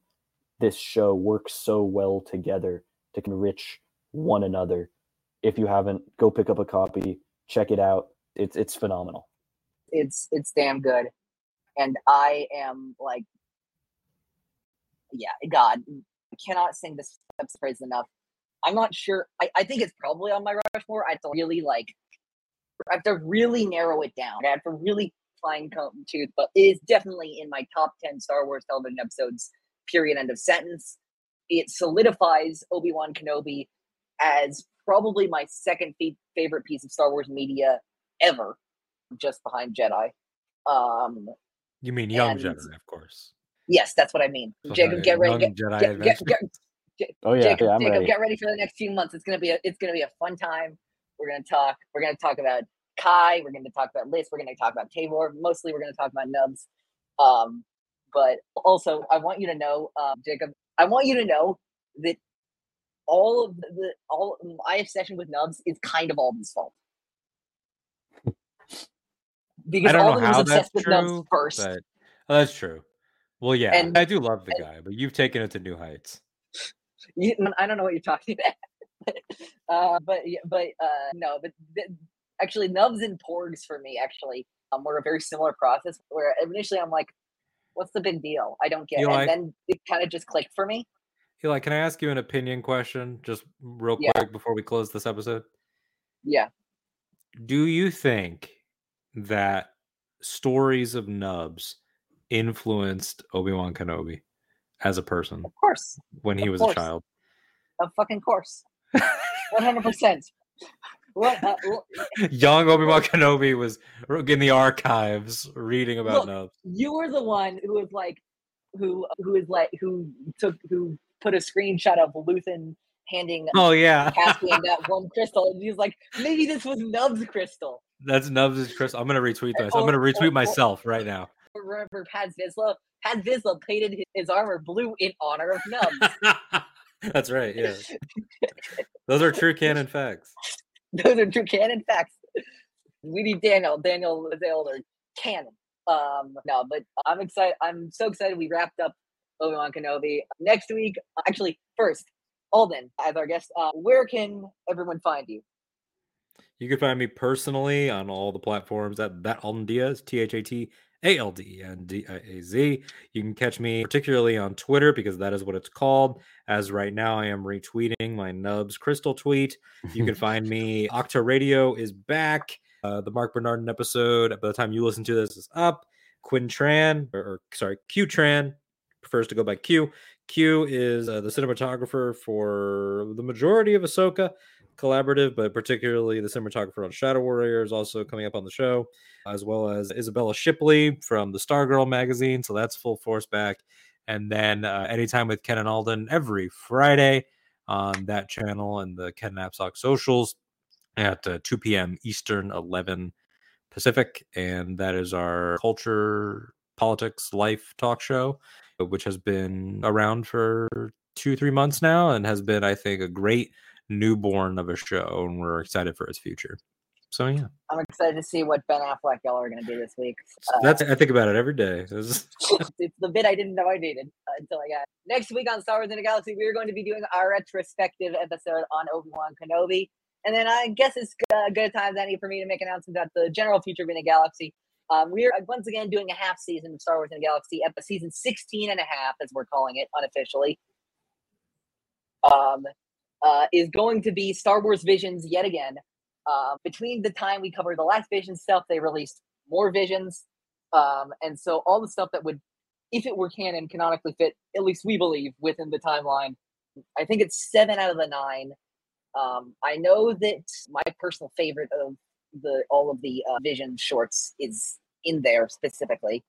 this show work so well together to enrich one another. If you haven't, go pick up a copy, check it out. It's it's phenomenal. It's it's damn good. And i am like yeah god I cannot sing this praise enough. I'm not sure I, I think it's probably on my rushmore i have to really like i have to really narrow it down. I have to really fine comb tooth but it is definitely in my top 10 star wars television episodes period end of sentence. It solidifies obi-wan kenobi as probably my second fa- favorite piece of star wars media ever just behind Jedi. Um, You mean young And- Jedi, of course. yes, that's what I mean. So Jacob, get ready. Get, Jedi get, get, Adventures. get, Oh yeah, Jacob, yeah, I'm Jacob, ready. get ready for the next few months. It's gonna be a, it's gonna be a fun time. We're gonna talk. We're gonna talk about Kai. We're gonna talk about Lys. We're gonna talk about Taborr. Mostly, we're gonna talk about Nubs. Um, but also, I want you to know, um, Jacob. I want you to know that all of the, the all my obsession with Nubs is kind of Alden's fault. Because I don't know Alden was how obsessed that's with true, first. but oh, that's true. Well, yeah, And- I do love the and- guy, but you've taken it to new heights. You, I don't know what you're talking about. uh, but but uh, no, but th- actually, nubs and porgs for me actually um, were a very similar process. Where initially I'm like, "What's the big deal? I don't get." You and then it kind of just clicked for me. Eli, can I ask you an opinion question, just real Yeah. quick before we close this episode? Yeah, Do you think that stories of nubs influenced Obi Wan Kenobi as a person Of course. when he Of was a child? Of fucking course. One hundred percent. What? Uh, l- Young Obi Wan Kenobi was in the archives reading about Look, Nubs. you were the one who was like, who who is like, who took, who put a screenshot of Luthen handing Oh yeah, Cassian that one crystal, and he's like, maybe this was Nub's crystal. That's Nubs' is Chris. I'm gonna retweet this. I'm gonna retweet myself right now. Remember, Paz Vizsla. Paz Vizsla painted his, armor blue in honor of Nubs. That's right. Yeah, those are true canon facts. Those are true canon facts. We need Daniel. Daniel is the older canon. Um, no, but I'm excited. I'm so excited. We wrapped up Obi Wan Kenobi next week. Actually, first, Alden as our guest. Uh, where can everyone find you? You can find me personally on all the platforms at that Alden Diaz, T H A T A L D E N D I A Z. You can catch me particularly on Twitter because that is what it's called. As right now, I am retweeting my Nubs Crystal tweet. You can find me. Ahch-To Radio is back. Uh, the Mark Bernardin episode, by the time you listen to this, is up. Quyen Tran, or, or sorry, Q Tran, prefers to go by Q. Q is uh, the cinematographer for the majority of Ahsoka collaborative, but particularly the cinematographer on Shadow Warriors, also coming up on the show, as well as Isabella Shipley from the Stargirl magazine. So that's full force back. And then uh, Anytime with Ken and Alden every Friday on that channel and the Ken Knapsack socials at uh, 2 p.m. Eastern, 11 Pacific. And that is our culture, politics, life talk show, which has been around for two, three months now and has been, I think, a great newborn of a show. And we're excited for its future. So, yeah, I'm excited to see what Ben Affleck y'all are going to do this week. Uh, that's, I think about it every day. It's the bit I didn't know I needed uh, until I got. it. Next week on Star Wars in the Galaxy, we are going to be doing our retrospective episode on Obi Wan Kenobi, and then I guess it's uh, good time as any for me to make announcements about the general future of in the Galaxy. Um, we are uh, once again doing a half season of Star Wars in the Galaxy, episode season 16 and a half, as we're calling it unofficially. Um, uh, is going to be Star Wars Visions yet again. Uh, between the time we covered the last Vision stuff, they released more Visions. Um, and so all the stuff that would, if it were canon, canonically fit, at least we believe, within the timeline. I think it's seven out of the nine. Um, I know that my personal favorite of the all of the uh, Vision shorts is in there specifically.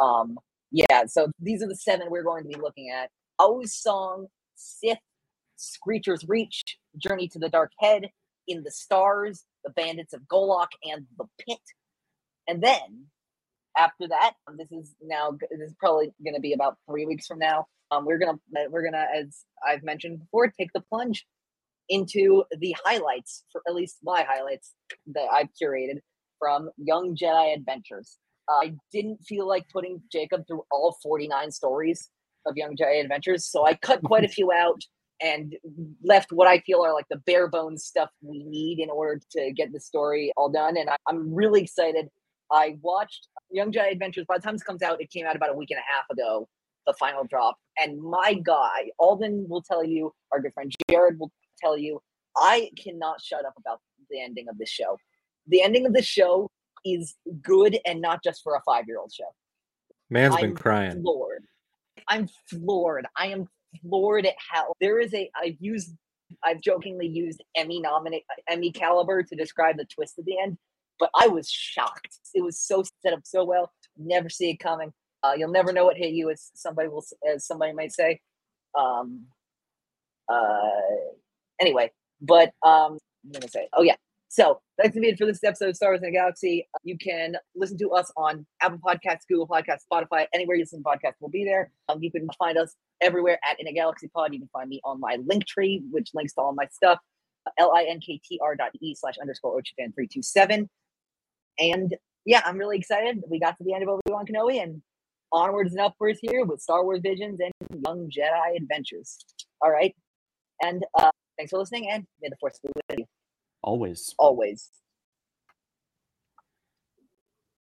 Um, yeah, so these are the seven we're going to be looking at. Aau's Song, Sith, Screecher's Reach, Journey to the Dark Head, In the Stars, The Bandits of Golak, and The Pit. And then after that, um, this is now this is probably going to be about three weeks from now. Um, we're gonna uh, we're gonna, as I've mentioned before, take the plunge into the highlights for at least my highlights that I've curated from Young Jedi Adventures. I didn't feel like putting Jacob through all 49 stories of Young Jedi Adventures, so I cut quite a few out and left what I feel are like the bare bones stuff we need in order to get the story all done. And I, I'm really excited. I watched Young Jedi Adventures. By the time this comes out, it came out about a week and a half ago, the final drop. And my guy, Alden will tell you, our good friend Jared will tell you, I cannot shut up about the ending of this show. The ending of the show is good and not just for a five year old show. man's been I'm crying. floored. I'm floored. I am floored at how there is a. I've used. I've jokingly used Emmy nominate Emmy caliber to describe the twist at the end, but I was shocked. It was so set up so well. Never see it coming. Uh, you'll never know what hit you, as somebody will, as somebody might say. Um. Uh. Anyway, but um, I'm gonna say. Oh yeah. So that's be it for this episode of Star Wars in the Galaxy. You can listen to us on Apple Podcasts, Google Podcasts, Spotify, anywhere you listen to podcasts, we'll be there. Um, you can find us everywhere at In a Galaxy Pod. You can find me on my link tree, which links to all my stuff. L-I-N-K-T-R dot E slash underscore Ochifan three two seven. And yeah, I'm really excited. We got to the end of Obi-Wan Kenobi and onwards and upwards here with Star Wars Visions and Young Jedi Adventures. All right. And uh, thanks for listening and may the force be with you Always. always.